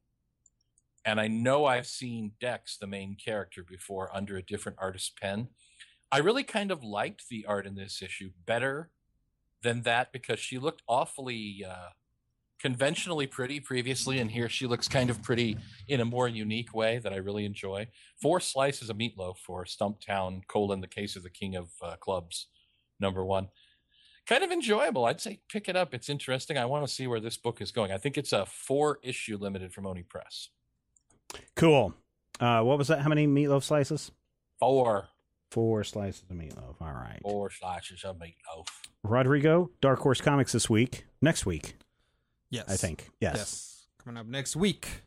and I know I've seen Dex, the main character, before under a different artist's pen. I really kind of liked the art in this issue better than that because she looked awfully uh, conventionally pretty previously, and here she looks kind of pretty in a more unique way that I really enjoy. Four slices of meatloaf for Stumptown, colon, the case of the king of uh, clubs, number one. Kind of enjoyable. I'd say pick it up. It's interesting. I want to see where this book is going. I think it's a four issue limited from Oni Press. Cool. Uh, what was that? How many meatloaf slices? Four, Four slices of meatloaf. All right. four slices of meatloaf. Rodrigo, Dark Horse Comics this week. Next week, Yes. I think. Yes. Yes. Coming up next week.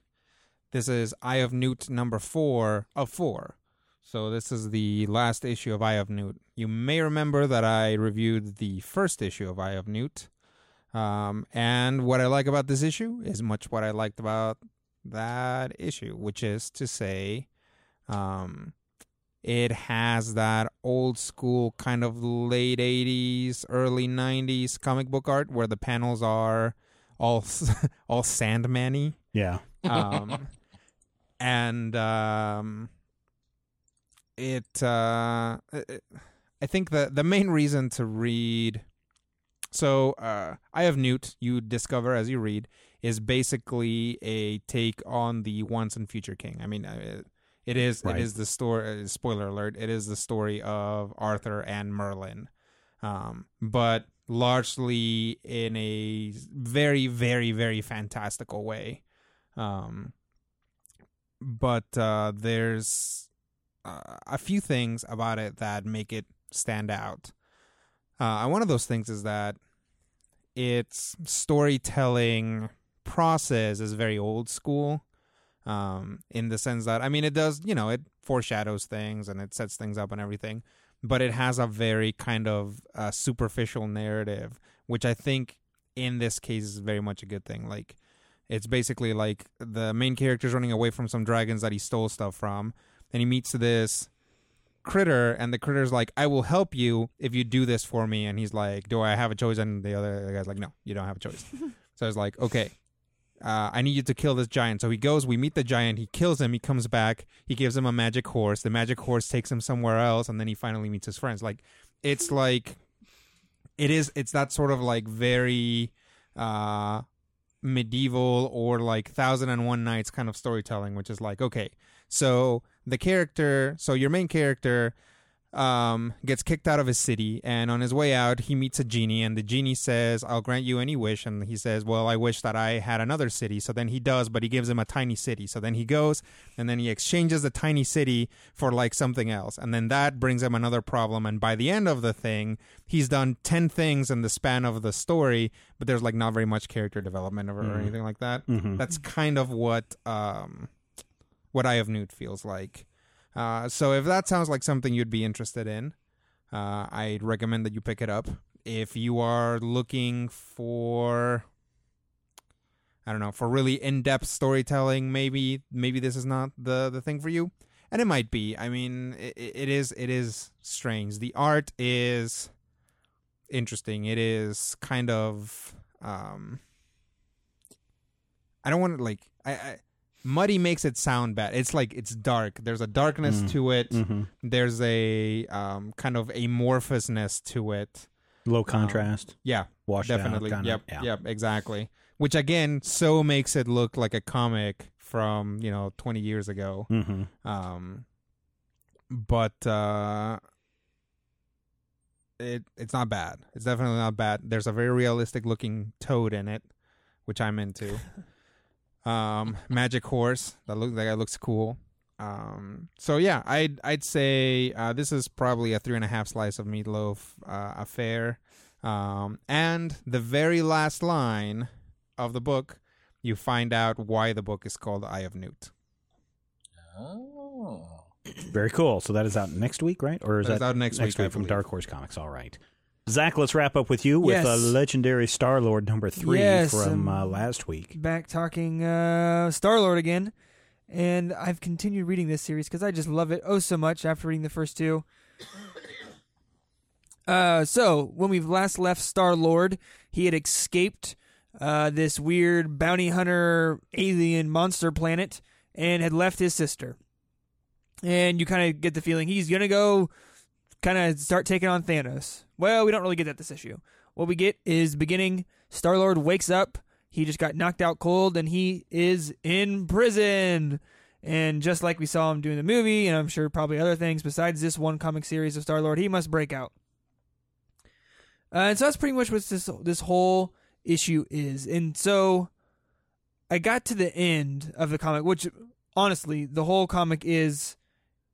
This is Eye of Newt number four of four. So this is the last issue of Eye of Newt. You may remember that I reviewed the first issue of Eye of Newt. Um, and what I like about this issue is much what I liked about that issue, which is to say, um, it has that old school kind of late 80s, early 90s comic book art where the panels are all all Sandman-y. Yeah. Um, and um, it, uh, it- I think the the main reason to read. So, uh, Eye of Newt. You discover as you read is basically a take on the Once and Future King. I mean, uh, it is Right. it is the story. Uh, spoiler alert! It is the story of Arthur and Merlin, um, but largely in a very, very, very fantastical way. Um, but uh, there's uh, a few things about it that make it stand out. Uh, one of those things is that its storytelling process is very old school. Um, in the sense that I mean, it does you know it foreshadows things and it sets things up and everything, but it has a very kind of uh, superficial narrative, which I think in this case is very much a good thing. Like it's basically like the main character's running away from some dragons that he stole stuff from, and he meets this critter, and the critter's like, "I will help you if you do this for me." And he's like, "Do I have a choice?" And the other the guy's like, "No, you don't have a choice." so it's like, "Okay." Uh, I need you to kill this giant. So he goes, we meet the giant, he kills him, he comes back, he gives him a magic horse. The magic horse takes him somewhere else, and then he finally meets his friends. Like, it's like, it is, it's that sort of like very, uh, medieval or like Thousand and One Nights kind of storytelling, which is like, okay, so the character, so your main character um, gets kicked out of his city, and on his way out, he meets a genie, and the genie says, "I'll grant you any wish." And he says, "Well, I wish that I had another city." So then he does, but he gives him a tiny city. So then he goes, and then he exchanges the tiny city for like something else, and then that brings him another problem. And by the end of the thing, he's done ten things in the span of the story, but there's like not very much character development or, or Mhm. anything like that. Mhm. That's kind of what um, what Eye of Newt feels like. Uh, so if that sounds like something you'd be interested in, uh, I'd recommend that you pick it up. If you are looking for, I don't know, for really in-depth storytelling, maybe maybe this is not the the thing for you, and it might be. I mean, it, it is it is strange. The art is interesting. It is kind of. Um, I don't want to like I, I muddy makes it sound bad. It's like it's dark. There's a darkness Mm. to it. Mhm. There's a um kind of amorphousness to it. Low contrast, Yeah, washed definitely. yep, yeah. yep, exactly. Which again, so makes it look like a comic from you know 20 years ago. Mhm. Um, but uh, it it's not bad. It's definitely not bad. There's a very realistic looking toad in it, which I'm into. um, magic horse that look that guy looks cool. Um, so yeah, I'd I'd say uh, this is probably a three and a half slice of meatloaf uh, affair. Um, and the very last line of the book, you find out why the book is called Eye of Newt. Oh. Very cool. So that is out next week, right? Or is That is that out next week, I from. Dark Horse Comics? All right. Zach, let's wrap up with you with Yes. uh, legendary Star Lord number three Yes, from um, uh, last week. back talking uh, Star Lord again, and I've continued reading this series because I just love it oh so much after reading the first two. Uh, so when we last left Star Lord, he had escaped uh, this weird bounty hunter alien monster planet and had left his sister. And you kind of get the feeling he's gonna go, kind of start taking on Thanos. Well, we don't really get that this issue. What we get is beginning. Star Lord wakes up. He just got knocked out cold, and he is in prison. And just like we saw him doing the movie, and I'm sure probably other things besides this one comic series of Star Lord, he must break out. Uh, and so that's pretty much what this this whole issue is. And so I got to the end of the comic, which honestly, the whole comic is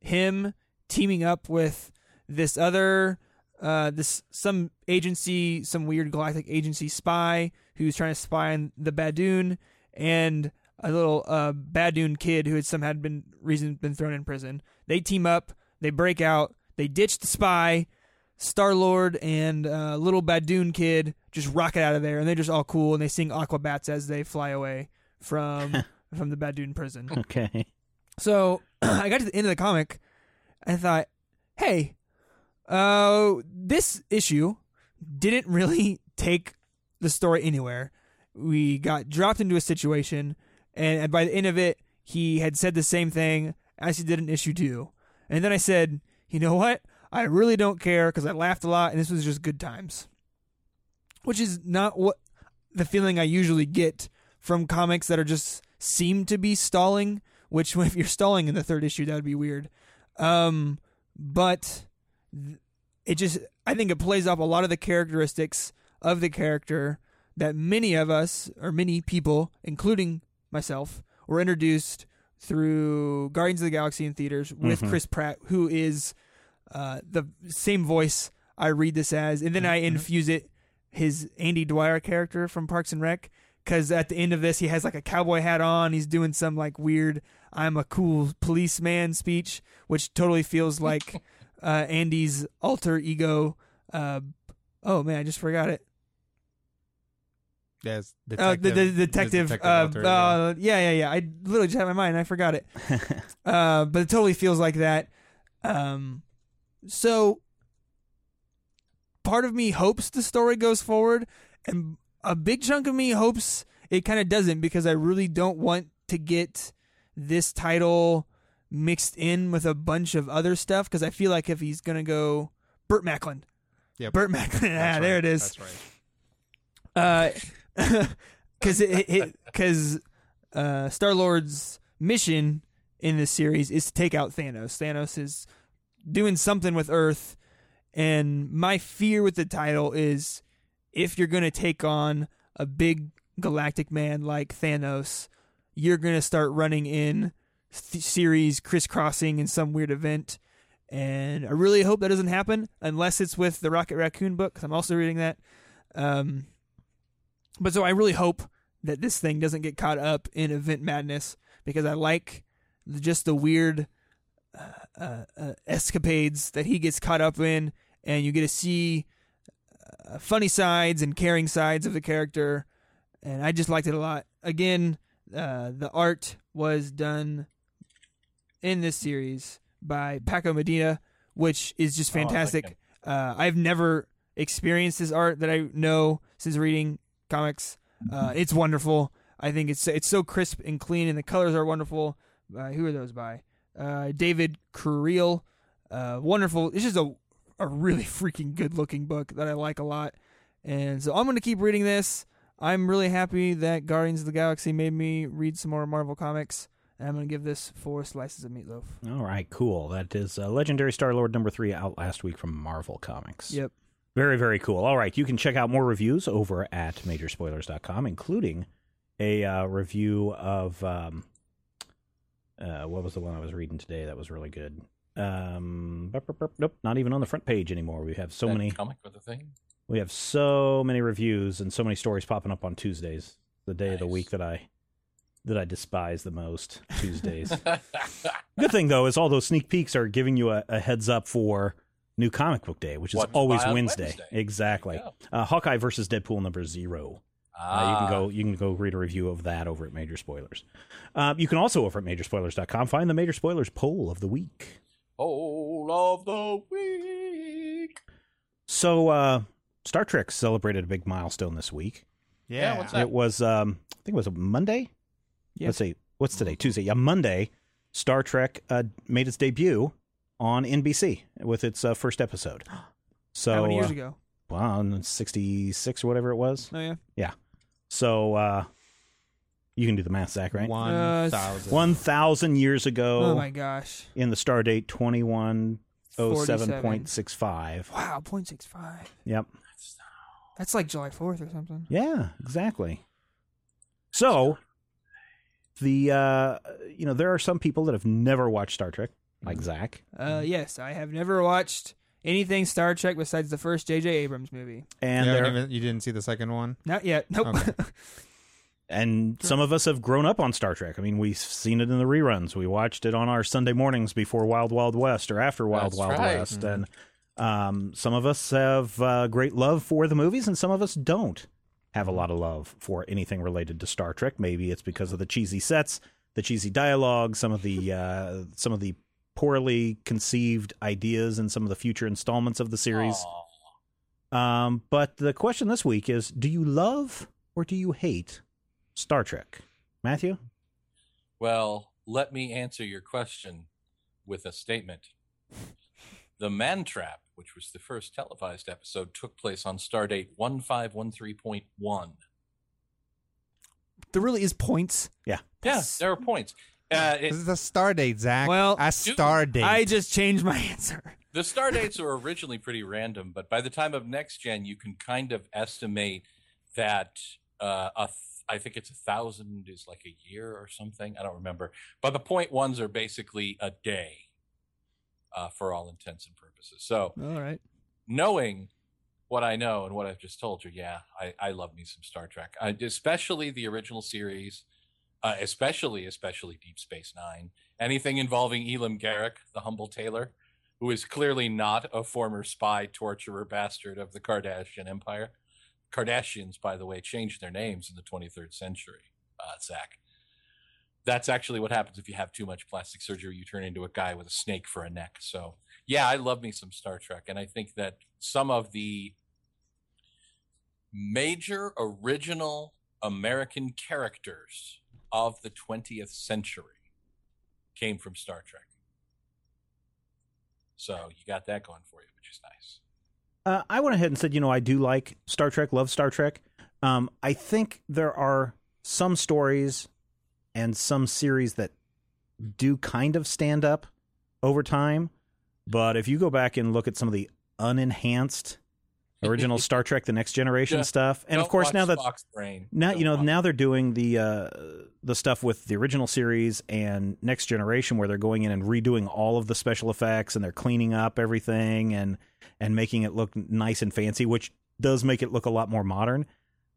him teaming up with this other uh this some agency some weird galactic agency spy who's trying to spy on the Badoon and a little uh Badoon kid who had somehow been reason been thrown in prison. They team up, they break out, they ditch the spy, Star Lord and uh, little Badoon kid just rocket out of there, and they're just all cool, and they sing Aquabats as they fly away from from the Badoon prison. Okay. So I got to the end of the comic and I thought, hey, uh, this issue didn't really take the story anywhere. We got dropped into a situation, and by the end of it, he had said the same thing as he did in issue two. And then I said, you know what? I really don't care because I laughed a lot, and this was just good times. Which is not what the feeling I usually get from comics that are just seem to be stalling. Which, if you're stalling in the third issue, that would be weird. Um, but it just, I think it plays off a lot of the characteristics of the character that many of us, or many people, including myself, were introduced through Guardians of the Galaxy in theaters with Mhm. Chris Pratt, who is uh, the same voice I read this as, and then I infuse it his Andy Dwyer character from Parks and Rec. Because at the end of this, he has like a cowboy hat on. He's doing some like weird "I'm a cool policeman" speech, which totally feels like uh, Andy's alter ego. Uh, oh man, I just forgot it. Yes, Oh, the, the detective. uh, alter ego. uh, yeah, yeah, yeah. I literally just had my mind. I forgot it. uh, but it totally feels like that. Um, so part of me hopes the story goes forward, and a big chunk of me hopes it kind of doesn't because I really don't want to get this title mixed in with a bunch of other stuff because I feel like if he's gonna go Burt Macklin, yeah, Burt Macklin, ah, That's there it is That's right. because it because uh, Star Lord's mission in this series is to take out Thanos. Thanos is doing something with Earth. And my fear with the title is if you're to take on a big galactic man like Thanos, you're to start running in th- series crisscrossing in some weird event. And I really hope that doesn't happen unless it's with the Rocket Raccoon book, because I'm also reading that. Um, but so I really hope that this thing doesn't get caught up in event madness because I like the- just the weird uh, uh, uh, escapades that he gets caught up in, and you get to see uh, funny sides and caring sides of the character, and I just liked it a lot. Again, uh, the art was done in this series by Paco Medina, which is just Oh, fantastic. him. uh, I've never experienced his art that I know since reading comics. Uh, it's wonderful. I think it's it's so crisp and clean, and the colors are wonderful. Uh, who are those by? Uh, David Curiel. Uh, wonderful. It's just a a really freaking good looking book that I like a lot, and so I'm going to keep reading this. I'm really happy that Guardians of the Galaxy made me read some more Marvel comics. And I'm going to give this four slices of meatloaf. All right, cool. That is uh, Legendary Star Lord number three out last week from Marvel Comics. Yep. Very, very cool. All right, you can check out more reviews over at majorspoilers.com, including a uh, review of um, uh, what was the one I was reading today that was really good. Um, burp, burp, burp, nope, not even on the front page anymore. We have so That many. comic with the thing. We have so many reviews and so many stories popping up on Tuesdays, the day of the week that I that I despise the most. Tuesdays. Good thing though is all those sneak peeks are giving you a, a heads up for new comic book day, which is What always Wednesday. Wednesday. Exactly. Uh, Hawkeye versus Deadpool number zero. Uh, you can go. You can go read a review of that over at Major Spoilers. Um, you can also over at MajorSpoilers.com find the Major Spoilers poll of the week. Poll of the week. So, uh, Star Trek celebrated a big milestone this week. Yeah, what's that? It was, um, I think it was a Monday. Yes. Let's see, what's today? Tuesday. Yeah, Monday. Star Trek uh, made its debut on NBC with its uh, first episode. So, How many years uh, ago? Well, '66 or whatever it was. Oh yeah. Yeah. So, uh, you can do the math, Zach, right? One Uh, thousand. One thousand years ago, Oh my gosh. in the star date twenty one oh seven 47. point six five. Wow, 0.65. Yep. That's like July 4th or something. Yeah, exactly. So, the uh, you know there are some people that have never watched Star Trek, like Zach, Uh, yes, I have never watched anything Star Trek besides the first J.J. Abrams movie. and you, there haven't even- you didn't see the second one? Not yet. Nope. Okay. and some of us have grown up on Star Trek. I mean, we've seen it in the reruns. We watched it on our Sunday mornings before Wild Wild West or after Wild That's Wild right. West, and um, some of us have uh, great love for the movies, and some of us don't have a lot of love for anything related to Star Trek. Maybe it's because of the cheesy sets, the cheesy dialogue, some of the uh, some of the poorly conceived ideas in some of the future installments of the series. Um, but the question this week is: Do you love or do you hate Star Trek, Matthew? Well, let me answer your question with a statement. The Man Trap, which was the first televised episode, took place on Stardate 1513.1. there really is points. Yeah, That's- there are points. Uh, it, This is a star date, Zach. Well, a star date. I just changed my answer. the star dates were originally pretty random, but by the time of next gen, you can kind of estimate that uh, a th- I think it's a thousand is like a year or something. I don't remember. But the point ones are basically a day uh, for all intents and purposes. So All right. knowing what I know and what I've just told you, yeah, I, I love me some Star Trek, I, especially the original series, uh, especially especially Deep Space Nine. Anything involving Elim Garak, the humble tailor, who is clearly not a former spy, torturer, bastard of the Cardassian Empire. Kardashians, by the way, changed their names in the 23rd century. Uh, Zach. That's actually what happens if you have too much plastic surgery. You turn into a guy with a snake for a neck. So, yeah, I love me some Star Trek, and I think that some of the major original American characters of the 20th century came from Star Trek. So you got that going for you, which is nice. Uh, I went ahead and said, you know, I do like Star Trek, love Star Trek. Um, I think there are some stories and some series that do kind of stand up over time. But if you go back and look at some of the unenhanced original Star Trek: The Next Generation Yeah. stuff, and of Don't course now that Spock's brain. now Don't you know watch- now they're doing the uh, the stuff with the original series and Next Generation, where they're going in and redoing all of the special effects and they're cleaning up everything and and making it look nice and fancy, which does make it look a lot more modern.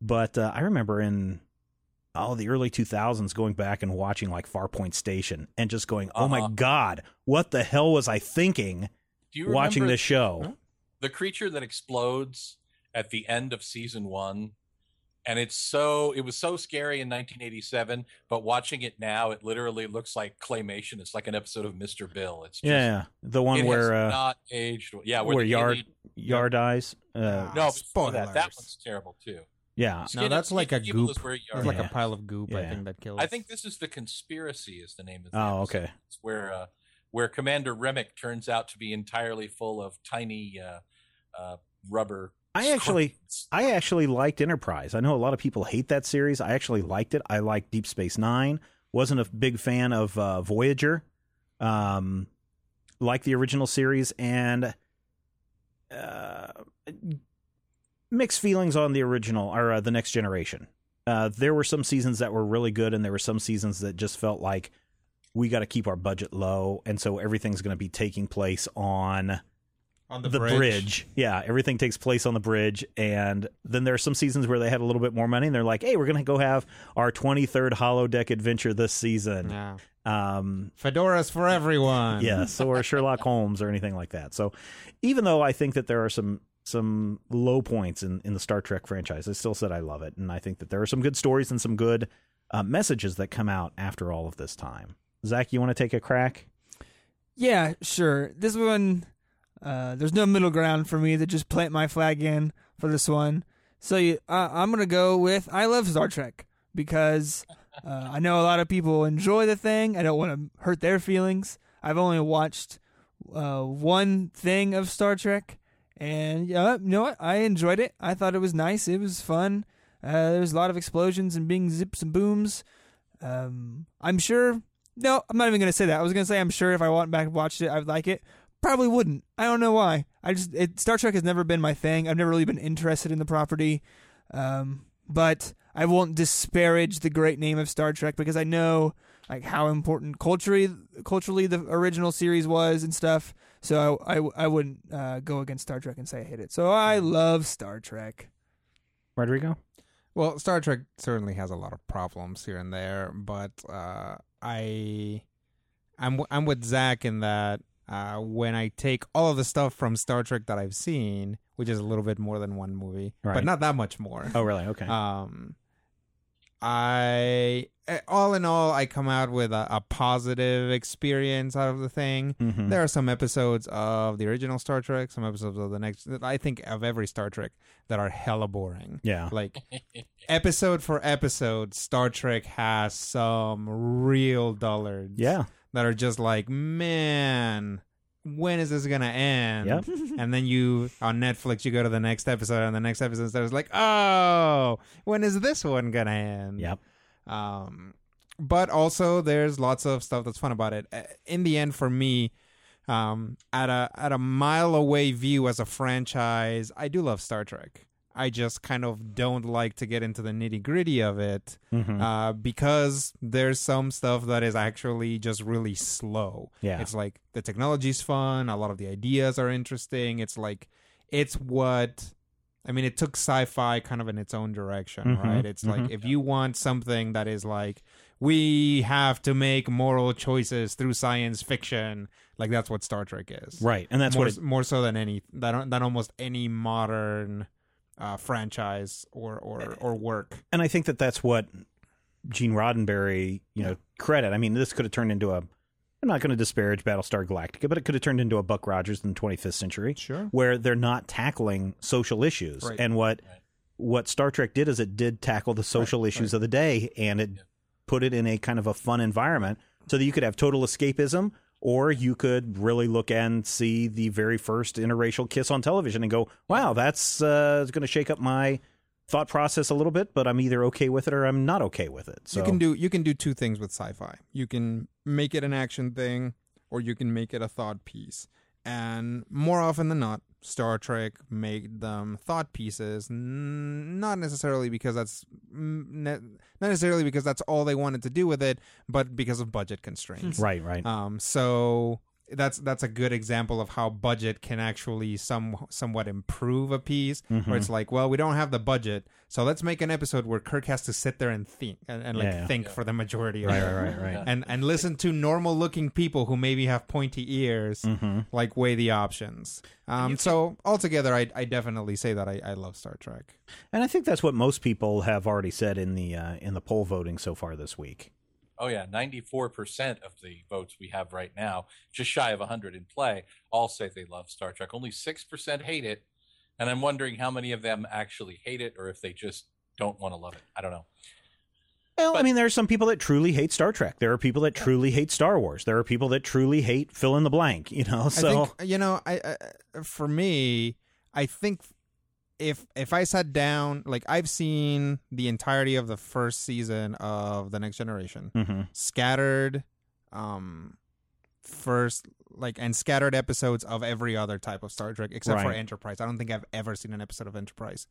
But uh, I remember in oh the early 2000s going back and watching like Farpoint Station and just going, oh my Uh-huh. god, what the hell was I thinking Do you watching remember this show? the creature that explodes at the end of season one and it's so it was so scary in 1987 but watching it now it literally looks like claymation it's like an episode of mr bill it's just, Yeah, the one it where has uh, not aged yeah where, where the Yar alien- Yar dies. Uh, no before that that one's terrible too yeah, No, Skin- that's like a goop. is where Yar- It's like Yeah. a pile of goop. I Yeah. think that kills. i think this is the conspiracy is the name of the Oh, episode. okay. It's where uh, where commander Remmick turns out to be entirely full of tiny uh, uh, rubber I actually- scorpions. I actually liked Enterprise. I know a lot of people hate that series. I actually liked it. I liked Deep Space Nine. Wasn't a big fan of uh, Voyager. Um, like the original series and uh, mixed feelings on the original or uh, the Next Generation. Uh, there were some seasons that were really good, and there were some seasons that just felt like we got to keep our budget low, and so everything's going to be taking place on on the, bridge. Yeah, everything takes place on the bridge. And then there are some seasons where they had a little bit more money and they're like, hey, we're going to go have our 23rd holodeck adventure this season. Yeah. Um, Fedoras for everyone. yes, or Sherlock Holmes or anything like that. So even though I think that there are some some low points in, in the Star Trek franchise, I still said I love it. And I think that there are some good stories and some good uh, messages that come out after all of this time. Zach, you want to take a crack? Yeah, sure. This one, uh, there's no middle ground for me to just plant my flag in for this one. So you, uh, I'm gonna go with I love Star Trek because uh, I know a lot of people enjoy the thing. I don't want to hurt their feelings. I've only watched uh, one thing of Star Trek, and yeah, you know what? I enjoyed it. I thought it was nice. It was fun. Uh, there was a lot of explosions and bing zips and booms. Um, I'm sure. No, I'm not even gonna say that. I was gonna say I'm sure if I went back and watched it, I'd like it. Probably wouldn't. I don't know why. I just it, Star Trek has never been my thing. I've never really been interested in the property. Um, but I won't disparage the great name of Star Trek because I know like how important culturally culturally the original series was and stuff. So I I, I wouldn't uh, go against Star Trek and say I hate it. So I love Star Trek. Rodrigo? Well, Star Trek certainly has a lot of problems here and there, but uh, I, I'm w- I'm with Zach in that uh, when I take all of the stuff from Star Trek that I've seen, which is a little bit more than one movie, Right. but not that much more. Oh, really? Okay. Um, I all in all, I come out with a, a positive experience out of the thing. Mhm. There are some episodes of the original Star Trek, some episodes of the next. I think of every Star Trek that are hella boring. Yeah. Like episode for episode, Star Trek has some real dullards. Yeah. that are just like, man, when is this gonna end? Yep. and then you on Netflix, you go to the next episode, and the next episode starts like, oh, when is this one gonna end? Yep. Um, but also there's lots of stuff that's fun about it. Uh, In the end, for me, um, at a at a mile away view as a franchise, I do love Star Trek. I just kind of don't like to get into the nitty gritty of it Mhm. uh, because there's some stuff that is actually just really slow. Yeah. It's like the technology's fun, a lot of the ideas are interesting. It's like it's what I mean, it took sci-fi kind of in its own direction, Mhm, right? It's like if you want something that is like we have to make moral choices through science fiction, like that's what Star Trek is. Right. And that's more, what it, more so than any than, than almost any modern uh, franchise or or or work. and I think that that's what Gene Roddenberry, you know, credit. I mean, this could have turned into a. I'm not going to disparage Battlestar Galactica, but it could have turned into a Buck Rogers in the 25th century, Sure. where they're not tackling social issues. Right. And what Right. what Star Trek did is it did tackle the social Right, issues right. of the day, and it put it in a kind of a fun environment, so that you could have total escapism, or you could really look and see the very first interracial kiss on television and go, "Wow, that's uh, going to shake up my." Thought process a little bit, but I'm either okay with it or I'm not okay with it. So You can do you can do two things with sci-fi. You can make it an action thing, or you can make it a thought piece. and more often than not, Star Trek made them thought pieces. n- Not necessarily because that's not necessarily because that's all they wanted to do with it, but because of budget constraints. Right, right. Um, so that's that's a good example of how budget can actually some somewhat improve a piece. Mm-hmm. Where it's like, well, we don't have the budget, so let's make an episode where Kirk has to sit there and think and, and like Yeah, yeah. think for the majority of right, it. right, right, right. And and listen to normal looking people who maybe have pointy ears, Mm-hmm. like weigh the options. Um, so altogether, I I definitely say that I, I love Star Trek. And I think that's what most people have already said in the uh, in the poll voting so far this week. Oh yeah, ninety-four percent of the votes we have right now, just shy of hundred in play, all say they love Star Trek. Only six percent hate it, and I'm wondering how many of them actually hate it, or if they just don't want to love it. I don't know. Well, I mean, there are some people that truly hate Star Trek. There are people that truly hate Star Wars. There are people that truly hate fill in the blank. You know, so I think you know, I, I for me, I think if if I sat down, like I've seen the entirety of the first season of the Next Generation, Mhm. scattered, um, first like and scattered episodes of every other type of Star Trek except for Enterprise. I don't think I've ever seen an episode of Enterprise.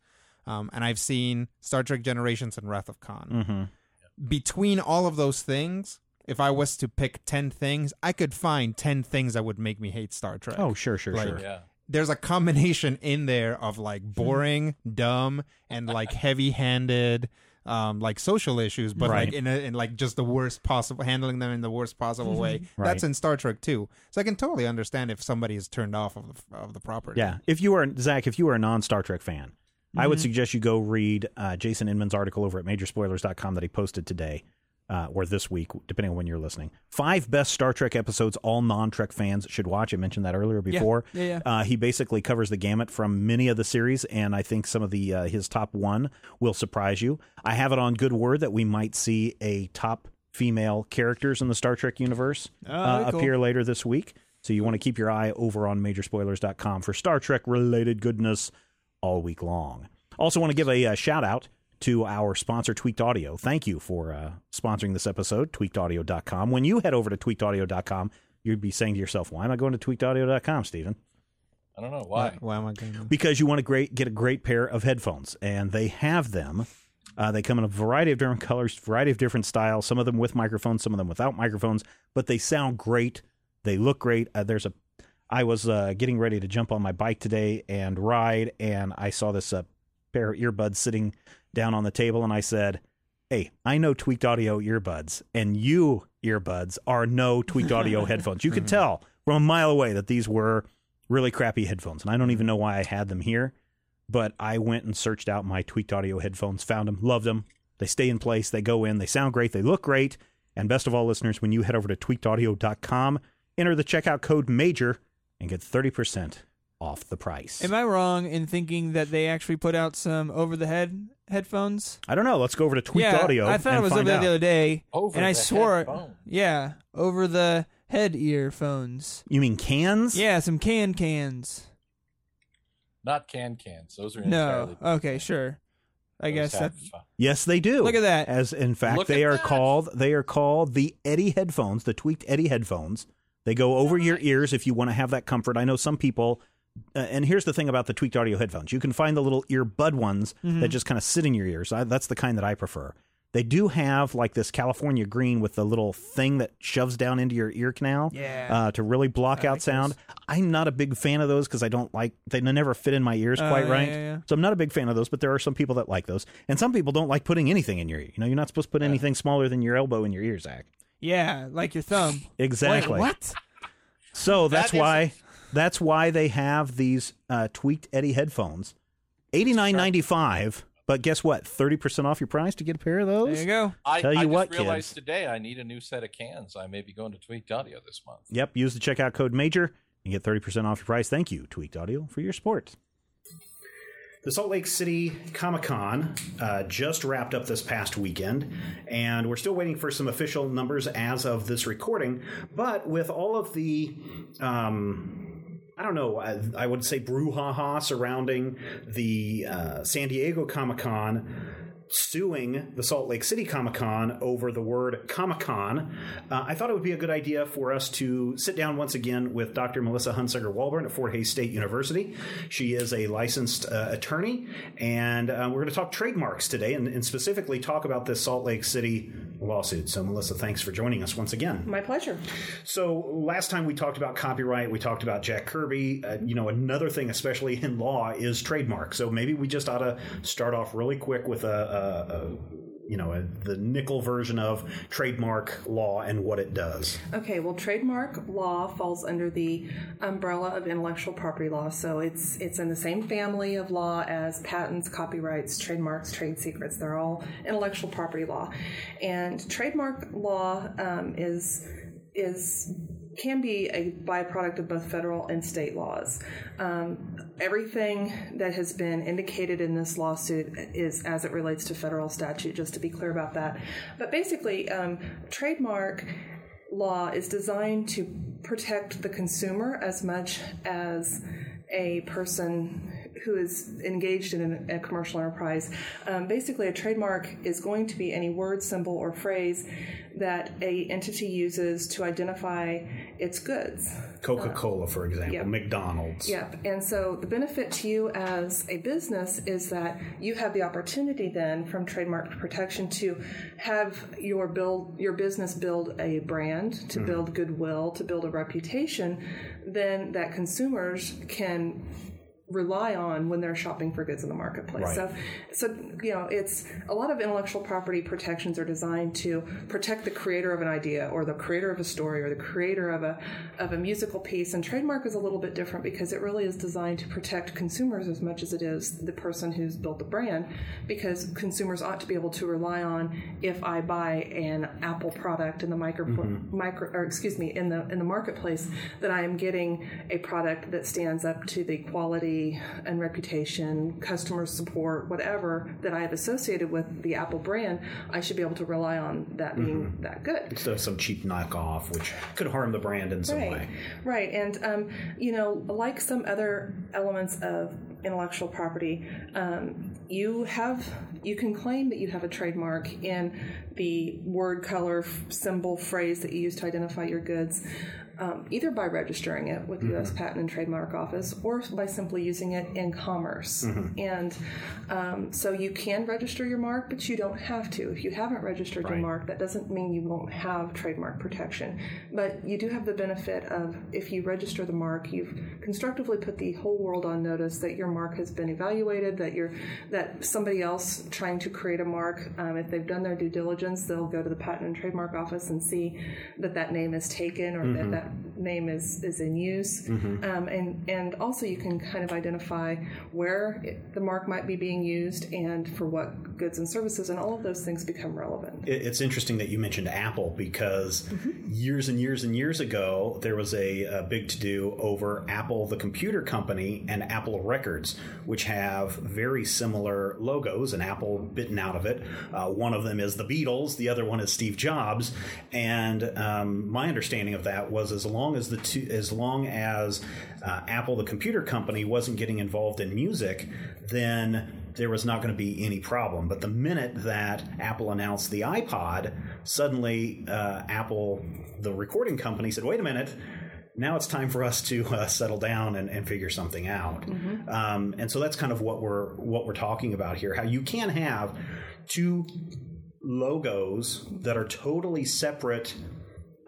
Um, and I've seen Star Trek Generations and Wrath of Khan Mhm. between all of those things, if I was to pick 10 things, I could find 10 things that would make me hate Star Trek. oh, sure, sure, Like- sure. Yeah, There's a combination in there of like boring, dumb, and like heavy handed. Um, like social issues, but Right. like in a, in like just the worst possible, handling them in the worst possible way. Right. That's in Star Trek too. So I can totally understand if somebody is turned off of the of the property. Yeah. If you are Zach, if you are a non Star Trek fan, I Mm-hmm. would suggest you go read uh, Jason Inman's article over at Majorspoilers.com that he posted today. Uh, or this week, depending on when you're listening. Five best Star Trek episodes all non Trek fans should watch. I mentioned that earlier before. Yeah, yeah. Uh, he basically covers the gamut from many of the series, and I think some of the uh, his top one will surprise you. I have it on good word that we might see a top female characters in the Star Trek universe Oh, uh, cool. appear later this week. So you want to keep your eye over on majorspoilers.com for Star Trek related goodness all week long. Also, want to give a, uh shout out to our sponsor, Tweaked Audio. Thank you for uh, sponsoring this episode, tweakedaudio.com. When you head over to tweakedaudio.com, you'd be saying to yourself, why am I going to tweakedaudio.com, Stephen? I don't know Why, why. why am I going to? because you want to great get a great pair of headphones, and they have them. Uh, they come in a variety of different colors, variety of different styles. Some of them with microphones, some of them without microphones, but they sound great. They look great. Uh, there's a. I was uh, getting ready to jump on my bike today and ride, and I saw this uh, pair of earbuds sitting down on the table, and I said, "Hey, I know tweaked audio earbuds, and you earbuds are no tweaked audio headphones. You could hmm. tell from a mile away that these were really crappy headphones, and I don't even know why I had them here. But I went and searched out my tweaked audio headphones, found them, loved them. They stay in place, they go in, they sound great, they look great. And best of all, listeners, when you head over to tweakedaudio.com, enter the checkout code MAJOR and get 30% off the price. Am I wrong in thinking that they actually put out some over the head headphones? I don't know. Let's go over to Tweaked yeah, Audio. I thought and it was over there the other day, Over and I swore, headphone. yeah, over the head earphones. You mean cans? Yeah, some can cans. Not can cans. Those are No, entirely. okay, sure. I those guess have, that's Yes, they do. Look at that. As in fact, Look they are that. called they are called the Eddie headphones, the tweaked Eddie headphones. They go over your ears if you want to have that comfort. I know some people. Uh, and here's the thing about the tweaked audio headphones: you can find the little earbud ones Mm-hmm. that just kind of sit in your ears. I, that's the kind that I prefer. They do have like this California green with the little thing that shoves down into your ear canal Yeah. uh, to really block I out like sound. those. I'm not a big fan of those because I don't like they never fit in my ears Oh, quite yeah, right. yeah, yeah. So I'm not a big fan of those, but there are some people that like those, and some people don't like putting anything in your ear. You know, you're not supposed to put anything smaller than your elbow in your ear, Zach. yeah, like your thumb. Exactly. Wait, what? So that's That why that's why they have these uh, tweaked Eddie headphones, eighty nine ninety five. But guess what? Thirty percent off your price to get a pair of those. There you go. I, Tell you I just what, realized kids. today I need a new set of cans. I may be going to Tweaked Audio this month. Yep. Use the checkout code Major and get thirty percent off your price. Thank you, Tweaked Audio, for your support. The Salt Lake City Comic Con uh, just wrapped up this past weekend, and we're still waiting for some official numbers as of this recording. But with all of the, um, I don't know, I, I would say brouhaha surrounding the uh, San Diego Comic Con, suing the Salt Lake City Comic Con over the word Comic Con, uh, I thought it would be a good idea for us to sit down once again with Dr. Melissa Hunsicker Walburn at Fort Hays State University. She is a licensed uh, attorney, and uh, we're going to talk trademarks today and, and specifically talk about this Salt Lake City lawsuit. So, Melissa, thanks for joining us once again. My pleasure. So last time we talked about copyright, we talked about Jack Kirby. Uh, you know, another thing, especially in law, is trademark. So maybe we just ought to start off really quick with a, a, a you know, a, the nickel version of trademark law and what it does. Okay, well, trademark law falls under the umbrella of intellectual property law, so it's it's in the same family of law as patents, copyrights, trademarks, trade secrets. They're all intellectual property law, and trademark law um, is is can be a byproduct of both federal and state laws. Um, everything that has been indicated in this lawsuit is as it relates to federal statute, just to be clear about that. But basically, um, trademark law is designed to protect the consumer as much as a person who is engaged in a commercial enterprise. Um, basically, a trademark is going to be any word, symbol, or phrase that a entity uses to identify its goods. Coca Cola, for example, yep. McDonald's. Yep. And so the benefit to you as a business is that you have the opportunity then from trademark protection to have your build your business build a brand, to hmm. build goodwill, to build a reputation, then that consumers can rely on when they're shopping for goods in the marketplace. Right. So, so you know, it's a lot of intellectual property protections are designed to protect the creator of an idea, or the creator of a story, or the creator of a of a musical piece. And trademark is a little bit different because it really is designed to protect consumers as much as it is the person who's built the brand, because consumers ought to be able to rely on if I buy an Apple product in the micro, mm-hmm. micro or excuse me in the in the marketplace that I am getting a product that stands up to the quality and reputation, customer support, whatever that I have associated with the Apple brand, I should be able to rely on that being that good. Instead of some cheap knockoff, which could harm the brand in some Right, way. right, and um, you know, like some other elements of intellectual property, um, you have you can claim that you have a trademark in the word, color, symbol, phrase that you use to identify your goods. Um, either by registering it with the U.S. Patent and Trademark Office, or by simply using it in commerce. And um, so you can register your mark, but you don't have to. If you haven't registered your mark, that doesn't mean you won't have trademark protection. But you do have the benefit of if you register the mark, you've constructively put the whole world on notice that your mark has been evaluated, that you're that somebody else trying to create a mark, um, if they've done their due diligence, they'll go to the Patent and Trademark Office and see that that name is taken or that that name is is in use. Um, and and also you can kind of identify where it, the mark might be being used and for what goods and services, and all of those things become relevant. It- It's interesting that you mentioned Apple because years and years and years ago, there was a, a big to do over Apple, the computer company, and Apple Records, which have very similar logos, and Apple bitten out of it. Uh, one of them is the Beatles, the other one is Steve Jobs. And um, my understanding of that was as long as the two, as long as uh, Apple, the computer company, wasn't getting involved in music, then there was not going to be any problem. But the minute that Apple announced the iPod, suddenly uh, Apple, the recording company, said, wait a minute. Now it's time for us to uh, settle down and, and figure something out, um, and so that's kind of what we're what we're talking about here. How you can have two logos that are totally separate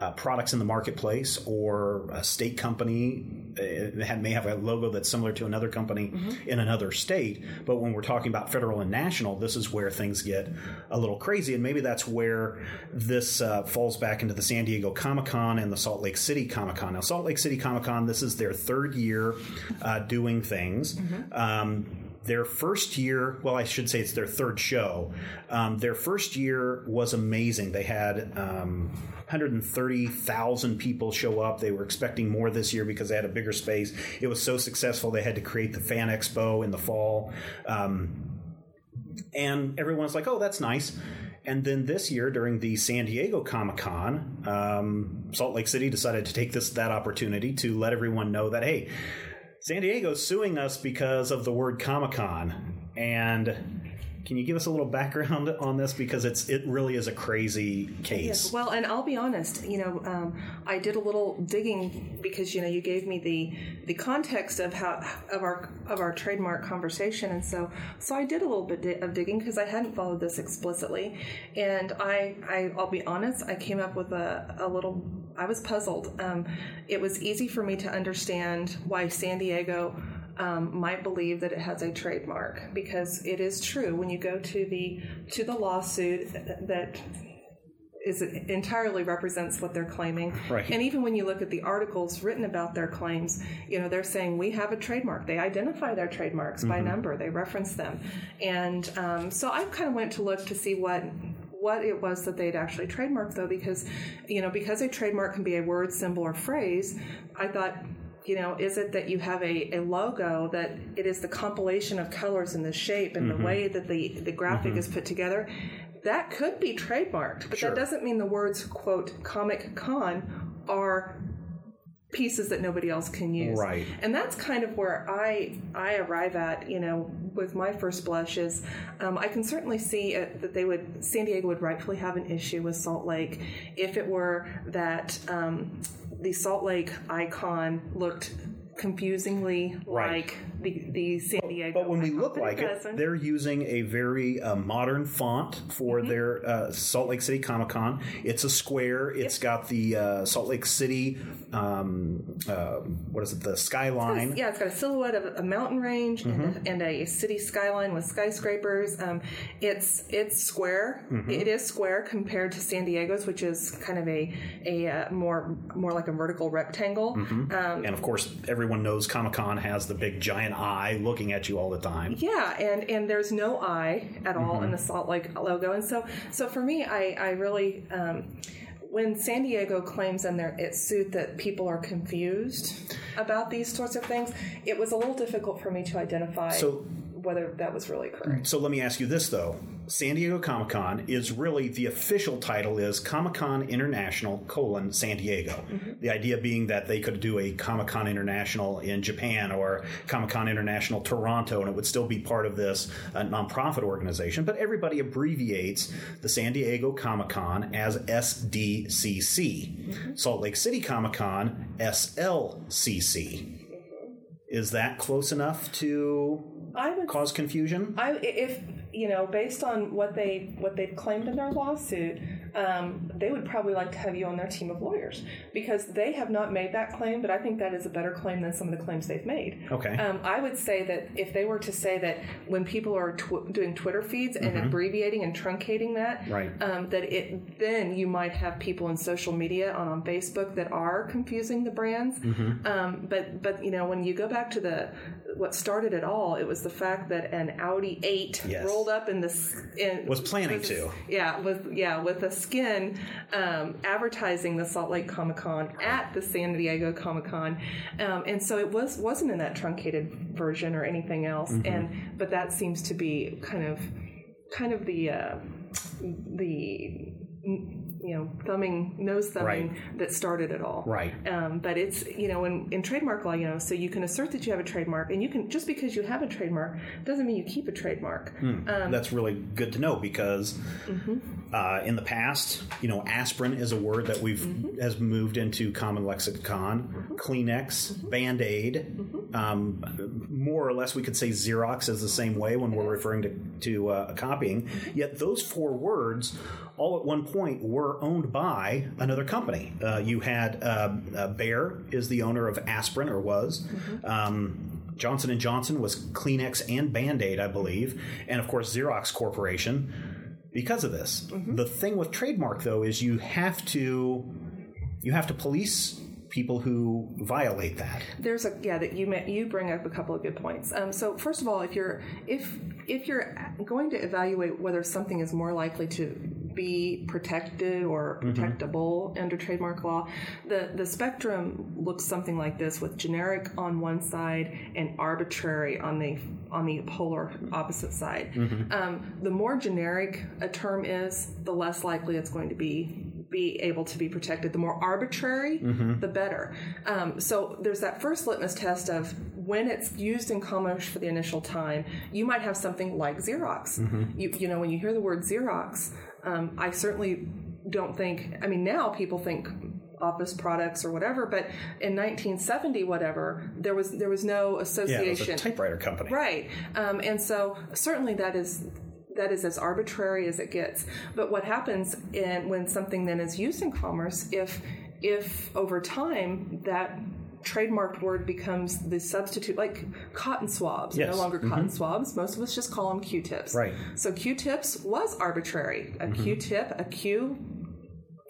uh, products in the marketplace or a state company uh, may have a logo that's similar to another company in another state. But when we're talking about federal and national, this is where things get a little crazy. And maybe that's where this uh, falls back into the San Diego Comic Con and the Salt Lake City Comic Con. Now, Salt Lake City Comic Con, this is their third year uh, doing things. Um, their first year, well, I should say it's their third show. Um, their first year was amazing. They had um, 130,000 people show up. They were expecting more this year because they had a bigger space. It was so successful, they had to create the Fan Expo in the fall. Um, and everyone's like, oh, that's nice. And then this year, during the San Diego Comic Con, um, Salt Lake City decided to take this that opportunity to let everyone know that hey, San Diego's suing us because of the word Comic Con, and can you give us a little background on this because it's it really is a crazy case. Yes. Well, and I'll be honest. You know, um, I did a little digging because you know you gave me the the context of how of our of our trademark conversation, and so so I did a little bit of digging because I hadn't followed this explicitly, and I, I I'll be honest. I came up with a, a little. I was puzzled. Um, it was easy for me to understand why San Diego um, might believe that it has a trademark because it is true when you go to the to the lawsuit that is entirely represents what they're claiming. Right. And even when you look at the articles written about their claims, you know, they're saying we have a trademark. They identify their trademarks by number. They reference them. And um, so I kind of went to look to see what what it was that they'd actually trademarked though because you know because a trademark can be a word symbol or phrase i thought you know, is it that you have a, a logo that it is the compilation of colors and the shape and the way that the, the graphic is put together? That could be trademarked, but Sure. that doesn't mean the words, quote, Comic Con are pieces that nobody else can use. Right. And that's kind of where I I arrive at, you know, with my first blush is um, I can certainly see uh that they would San Diego would rightfully have an issue with Salt Lake if it were that um, the Salt Lake icon looked confusingly Right. like the the San Diego. But when we look like it, doesn't. they're using a very uh, modern font for Mm-hmm. their uh, Salt Lake City Comic Con. It's a square. It's got the uh, Salt Lake City, um, uh, what is it, the skyline. Yeah, it's got a silhouette of a mountain range and, Mm-hmm. a, and a city skyline with skyscrapers. Um, it's it's square. Mm-hmm. It is square compared to San Diego's, which is kind of a a uh, more more like a vertical rectangle. Mm-hmm. Um, And of course, everyone knows Comic Con has the big giant eye looking at you all the time. Yeah, and and there's no eye at all Mm-hmm. in the Salt Lake logo, and so so for me, I I really. Um, when San Diego claims in their its suit that people are confused about these sorts of things, it was a little difficult for me to identify So- whether that was really correct. So let me ask you this though: San Diego Comic Con is really the official title is Comic Con International colon San Diego. Mm-hmm. The idea being that they could do a Comic Con International in Japan or Comic Con International Toronto, and it would still be part of this uh, nonprofit organization. But everybody abbreviates the San Diego Comic Con as SDCC. Mm-hmm. Salt Lake City Comic Con SLCC. Is that close enough to I would cause confusion? I if you know based on what they what they've claimed in their lawsuit, um, they would probably like to have you on their team of lawyers because they have not made that claim. But I think that is a better claim than some of the claims they've made. Okay. Um, I would say that if they were to say that when people are tw- doing Twitter feeds and abbreviating and truncating that, Mm-hmm. Right. um, that it then you might have people in social media on, on Facebook that are confusing the brands. Mm-hmm. Um, but but you know when you go back to the what started it all, it was the fact that an Audi 8 Yes. rolled up in this in, Was planning was- to. Yeah, with yeah with a skin um, advertising the Salt Lake Comic Con at the San Diego Comic Con, um, and so it was wasn't in that truncated version or anything else. Mm-hmm. And but that seems to be kind of kind of the uh, the you know thumbing nose thumbing that started it all. Right. Um, but it's you know in, in trademark law, you know, so you can assert that you have a trademark, and you can just because you have a trademark doesn't mean you keep a trademark. Hmm. Um, That's really good to know because Mm-hmm. uh, in the past, you know, aspirin is a word that we've Mm-hmm. has moved into common lexicon. Kleenex, Mm-hmm. Band Aid, um, more or less, we could say Xerox is the same way when we're referring to to uh, copying. Mm-hmm. Yet those four words, all at one point, were owned by another company. Uh, you had uh, uh, Bayer is the owner of aspirin or was. Mm-hmm. Um, Johnson and Johnson was Kleenex and Band-Aid, I believe, and of course Xerox Corporation because of this. Mm-hmm. The thing with trademark though is you have to you have to police people who violate that. There's a yeah that you you bring up a couple of good points. Um, so first of all, if you're if if you're going to evaluate whether something is more likely to be protected or protectable under trademark law, the the spectrum looks something like this with generic on one side and arbitrary on the on the polar opposite side. Um, the more generic a term is, the less likely it's going to be be able to be protected. The more arbitrary, the better. Um, so there's that first litmus test of when it's used in commerce for the initial time, you might have something like Xerox. You, you know, when you hear the word Xerox, um, I certainly don't think, I mean, now people think office products or whatever, but in 1970, whatever, there was there was no association. Yeah, was typewriter company. Right. Um, and so certainly that is that is as arbitrary as it gets. But what happens in, when something then is used in commerce, if if over time that trademarked word becomes the substitute like cotton swabs Yes. no longer cotton mm-hmm. swabs most of us just call them q-tips Right. so q-tips was arbitrary a mm-hmm. q-tip a q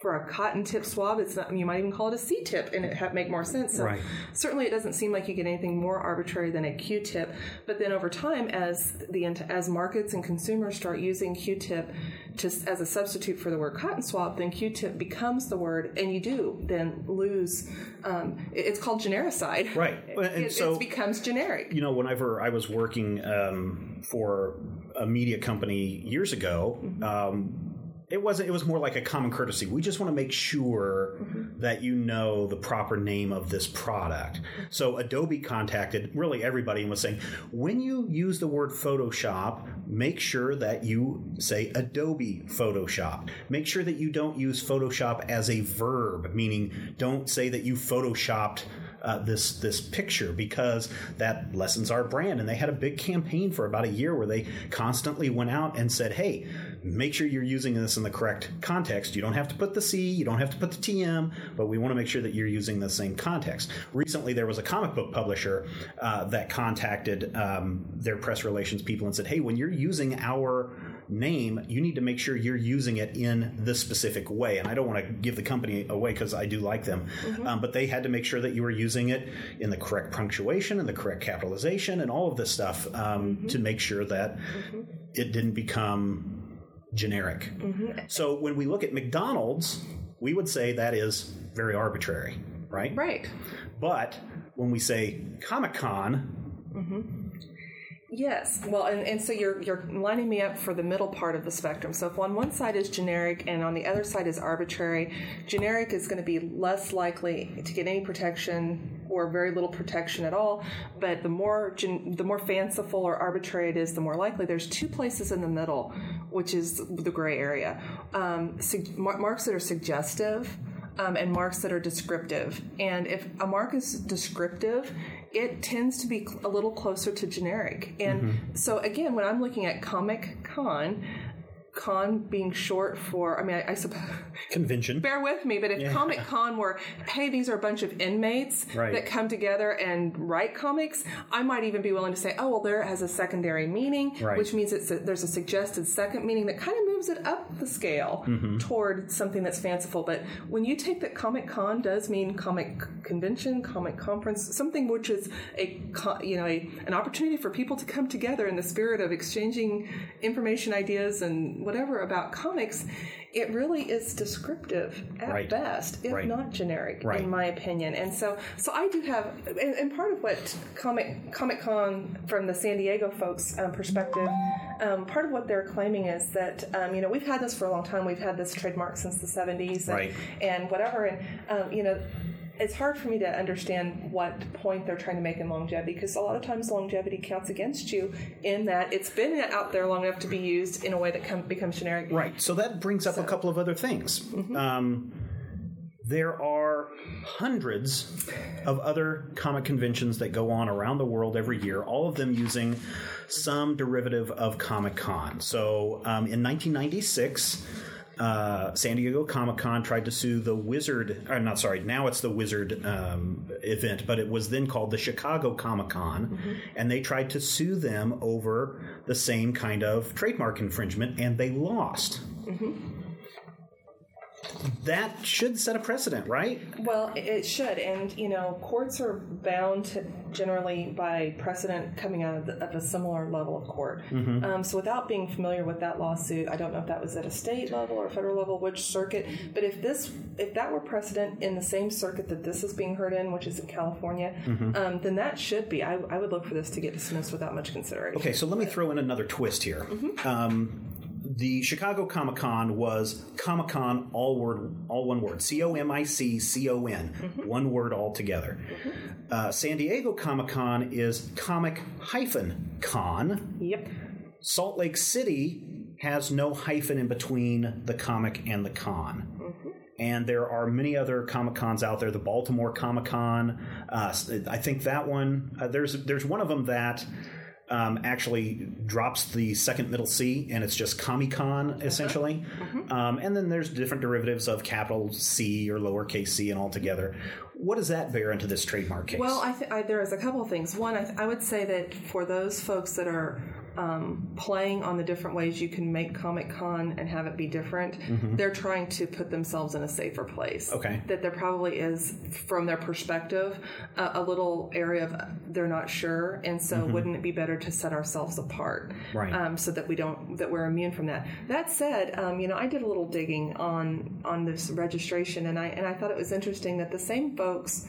for a cotton tip swab, it's not, you might even call it a C tip and it make more sense. So Right. certainly it doesn't seem like you get anything more arbitrary than a Q-tip. But then over time, as the as markets and consumers start using Q-tip just as a substitute for the word cotton swab, then Q-tip becomes the word, and you do then lose. Um, it's called genericide. Right. And It, so- it becomes generic. you know, whenever I was working um, for a media company years ago, um, it wasn't. It was more like a common courtesy. We just want to make sure that you know the proper name of this product. So Adobe contacted really everybody and was saying, when you use the word Photoshop, make sure that you say Adobe Photoshop. Make sure that you don't use Photoshop as a verb, meaning don't say that you photoshopped uh, this this picture because that lessens our brand. And they had a big campaign for about a year where they constantly went out and said, "Hey, make sure you're using this in the correct context. You don't have to put the C, you don't have to put the TM, but we want to make sure that you're using the same context." Recently, there was a comic book publisher uh, that contacted um, their press relations people and said, "Hey, when you're using our name, you need to make sure you're using it in this specific way. And I don't want to give the company away because I do like them, um, but they had to make sure that you were using it in the correct punctuation and the correct capitalization and all of this stuff um, to make sure that it didn't become generic. Mm-hmm. So when we look at McDonald's, we would say that is very arbitrary, right? Right. But when we say Comic Con, mm-hmm. Yes. Well, and, and so you're you're lining me up for the middle part of the spectrum. So if on one side is generic and on the other side is arbitrary, generic is going to be less likely to get any protection or very little protection at all. But the more gen, the more fanciful or arbitrary it is, the more likely. There's two places in the middle, which is the gray area. Um, marks that are suggestive um, and marks that are descriptive. And if a mark is descriptive, it tends to be a little closer to generic. And mm-hmm. so, again, when I'm looking at Comic Con, con being short for, I mean, I, I suppose. convention. Bear with me, but if Comic Con were, hey, these are a bunch of inmates Right. that come together and write comics, I might even be willing to say, oh, well, there has a secondary meaning, Right. which means it's a, there's a suggested second meaning that kind of moves it up the scale Mm-hmm. toward something that's fanciful. But when you take that Comic Con does mean comic convention, comic conference, something which is a you know a, an opportunity for people to come together in the spirit of exchanging information, ideas, and whatever about comics. It really is descriptive at Right. best, if Right. not generic, Right. in my opinion. And so, so I do have, and, and part of what Comic Comic Con from the San Diego folks' um, perspective, um, part of what they're claiming is that um, you know we've had this for a long time. We've had this trademark since the '70s, and, and whatever. And um, you know, it's hard for me to understand what point they're trying to make in longevity because a lot of times longevity counts against you in that it's been out there long enough to be used in a way that com- becomes generic. Right. So that brings up a couple of other things. Um, there are hundreds of other comic conventions that go on around the world every year, all of them using some derivative of Comic Con. So um, in 1996, uh, San Diego Comic Con tried to sue the Wizard, or not sorry, now it's the Wizard um, event, but it was then called the Chicago Comic Con, and they tried to sue them over the same kind of trademark infringement, and they lost. That should set a precedent, right? Well, it- should, and you know, courts are bound to generally by precedent coming out of, the, of a similar level of court. Um, so, without being familiar with that lawsuit, I don't know if that was at a state level or federal level, which circuit. But if this, if that were precedent in the same circuit that this is being heard in, which is in California, um, then that should be. I, I would look for this to get dismissed without much consideration. Okay, so let me throw in another twist here. Um, the Chicago Comic Con was Comic Con, all word, all one word, C O M I C C O N, one word all together. Uh, San Diego Comic Con is Comic hyphen Con. Yep. Salt Lake City has no hyphen in between the comic and the con. And there are many other Comic Cons out there. The Baltimore Comic Con, uh, I think that one. Uh, there's there's one of them that um, actually drops the second middle C, and it's just Comic Con essentially. Um, and then there's different derivatives of capital C or lowercase c and all together. What does that bear into this trademark case? Well, I, th- I there is a couple of things. One, I, th- I would say that for those folks that are um, playing on the different ways you can make Comic Con and have it be different, they're trying to put themselves in a safer place. Okay. That there probably is, from their perspective, a, a little area of they're not sure, and so wouldn't it be better to set ourselves apart, Right. Um, so that we don't that we're immune from that. That said, um, you know, I did a little digging on on this registration, and I and I thought it was interesting that the same folks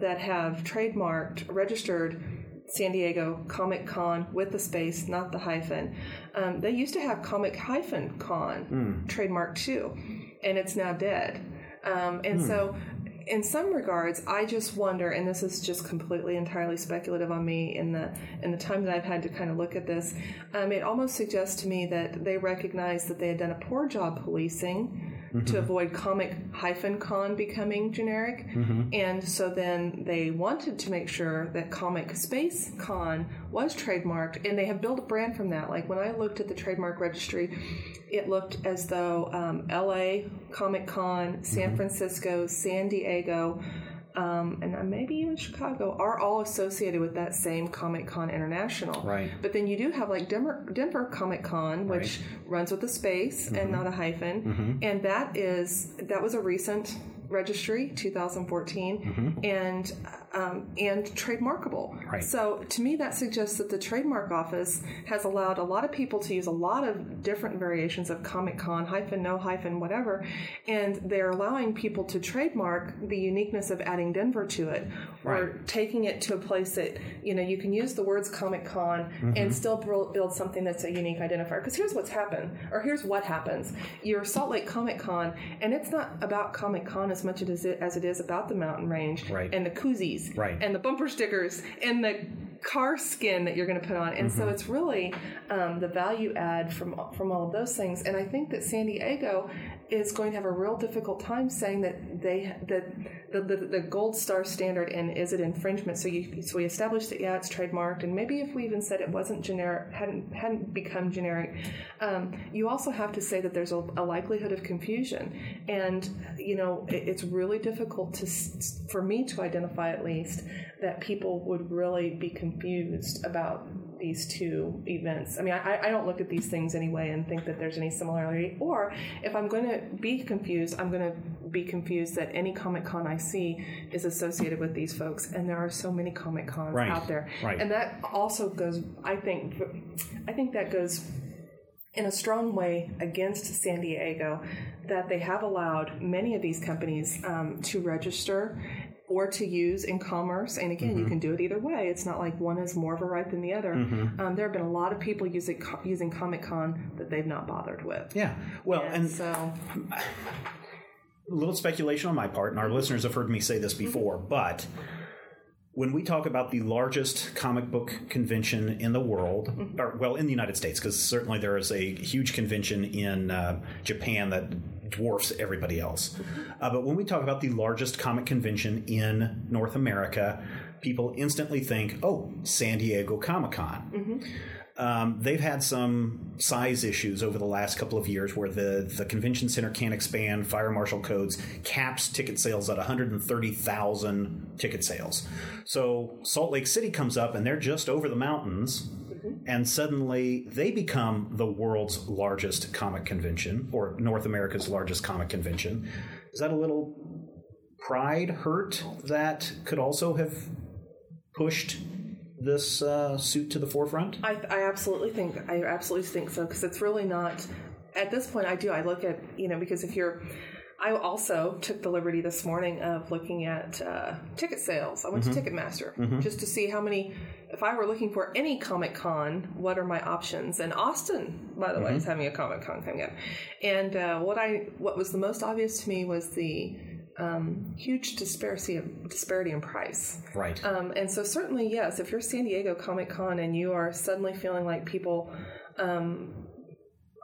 that have trademarked, registered San Diego Comic Con with the space, not the hyphen. Um, they used to have Comic hyphen Con trademark too, and it's now dead. Um, and so, in some regards, I just wonder, and this is just completely entirely speculative on me in the in the time that I've had to kind of look at this. Um, it almost suggests to me that they recognized that they had done a poor job policing to mm-hmm. avoid comic hyphen con becoming generic. Mm-hmm. And so then they wanted to make sure that comic space con was trademarked and they have built a brand from that. Like when I looked at the trademark registry, it looked as though um, LA Comic Con, San mm-hmm. Francisco, San Diego, um, and maybe even Chicago are all associated with that same Comic Con International. Right. But then you do have like Denver, Denver Comic Con, which runs with a space and not a hyphen, and that is that was a recent registry, 2014, and um, and trademarkable. Right. So to me, that suggests that the trademark office has allowed a lot of people to use a lot of different variations of Comic Con hyphen, no hyphen, whatever, and they're allowing people to trademark the uniqueness of adding Denver to it, or taking it to a place that you know you can use the words Comic Con and still build something that's a unique identifier. Because here's what's happened, or here's what happens: you're Salt Lake Comic Con, and it's not about Comic Con as much as it as it is about the mountain range Right. and the koozies Right. and the bumper stickers and the car skin that you're going to put on. And so it's really um, the value add from from all of those things. And I think that San Diego is going to have a real difficult time saying that they that the, the, the gold star standard and is it infringement. So you so we established that yeah it's trademarked and maybe if we even said it wasn't generic hadn't hadn't become generic, um, you also have to say that there's a, a likelihood of confusion. And you know it, it's really difficult to for me to identify at least that people would really be confused about these two events. I mean, I, I don't look at these things anyway and think that there's any similarity. Or if I'm going to be confused, I'm going to be confused that any Comic Con I see is associated with these folks, and there are so many Comic Cons Right, out there. right. And that also goes, I think, I think that goes in a strong way against San Diego that they have allowed many of these companies um, to register or to use in commerce. And again, Mm-hmm. you can do it either way. It's not like one is more of a right than the other. Um, there have been a lot of people using using Comic Con that they've not bothered with. yeah. Well, and so a little speculation on my part, and our listeners have heard me say this before, but when we talk about the largest comic book convention in the world, or well, in the United States, because certainly there is a huge convention in uh, Japan that dwarfs everybody else. Uh, but when we talk about the largest comic convention in North America, people instantly think, oh, San Diego Comic Con. Um, they've had some size issues over the last couple of years where the, the convention center can't expand. Fire marshal codes caps ticket sales at 130,000 ticket sales. So Salt Lake City comes up and they're just over the mountains, and suddenly they become the world's largest comic convention or North America's largest comic convention. Is that a little pride hurt that could also have pushed this uh, suit to the forefront? I, I absolutely think I absolutely think so because it's really not at this point. I do I look at you know because if you're I also took the liberty this morning of looking at uh, ticket sales. I went to Ticketmaster just to see how many. If I were looking for any Comic Con, what are my options? And Austin, by the way, is having a Comic Con coming up. And uh, what I what was the most obvious to me was the um, huge disparity disparity in price. Right. Um, and so, certainly, yes, if you're San Diego Comic Con and you are suddenly feeling like people um,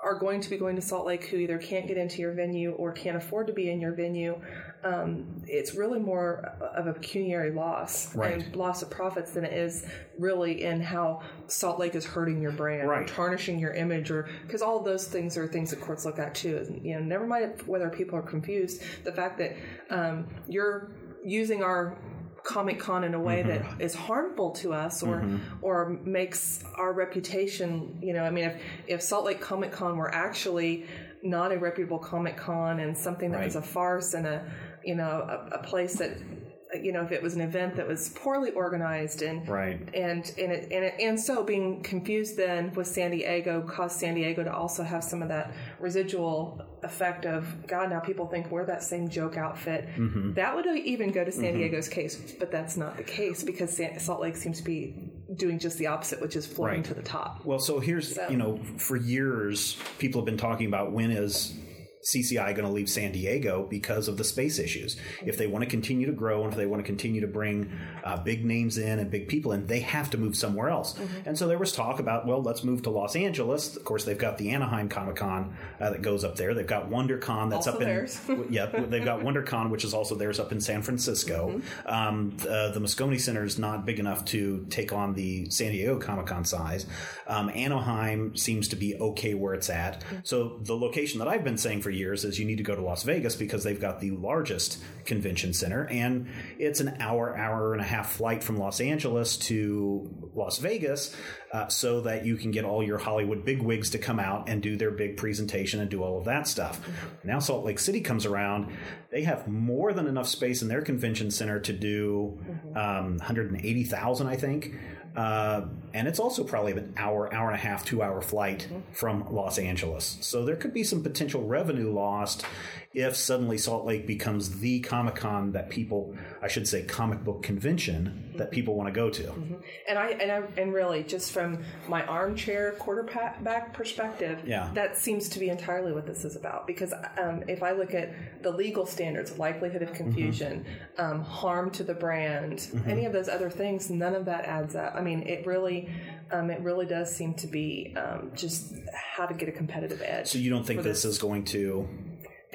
are going to be going to Salt Lake who either can't get into your venue or can't afford to be in your venue, um, it's really more of a pecuniary loss Right. and loss of profits than it is really in how Salt Lake is hurting your brand, or tarnishing your image, or because all those things are things that courts look at too. And, You know, never mind whether people are confused, the fact that um, you're using our Comic Con in a way that mm-hmm. is harmful to us or mm-hmm. or makes our reputation. You know, I mean, if if Salt Lake Comic Con were actually not a reputable Comic Con and something that was a farce and a you know a, a place that you know if it was an event that was poorly organized and Right. and and it, and, it, and so being confused then with San Diego caused San Diego to also have some of that residual effect of God. Now people think we're that same joke outfit. Mm-hmm. That would even go to San mm-hmm. Diego's case, but that's not the case because Salt Lake seems to be doing just the opposite, which is floating Right. to the top. Well, so here's you know, for years people have been talking about when is CCI going to leave San Diego because of the space issues. If they want to continue to grow and if they want to continue to bring uh, big names in and big people in, they have to move somewhere else. And so there was talk about, well, let's move to Los Angeles. Of course, they've got the Anaheim Comic Con uh, that goes up there. They've got WonderCon that's Also up in theirs. yeah, they've got WonderCon, which is also theirs up in San Francisco. Um, the, the Moscone Center is not big enough to take on the San Diego Comic Con size. Um, Anaheim seems to be okay where it's at. So the location that I've been saying for years is you need to go to Las Vegas because they've got the largest convention center, and it's an hour, hour and a half flight from Los Angeles to Las Vegas, uh, so that you can get all your Hollywood bigwigs to come out and do their big presentation and do all of that stuff. Now Salt Lake City comes around, they have more than enough space in their convention center to do um, 180,000, I think. Uh, and it's also probably an hour, hour and a half, two hour flight from Los Angeles. So there could be some potential revenue lost if suddenly Salt Lake becomes the Comic Con that people, I should say, comic book convention that people want to go to. And I and I and really just from my armchair quarterback perspective, Yeah. that seems to be entirely what this is about. Because um, if I look at the legal standards, likelihood of confusion, um, harm to the brand, any of those other things, none of that adds up. I mean, it really, um, it really does seem to be um, just how to get a competitive edge. So you don't think for this is going to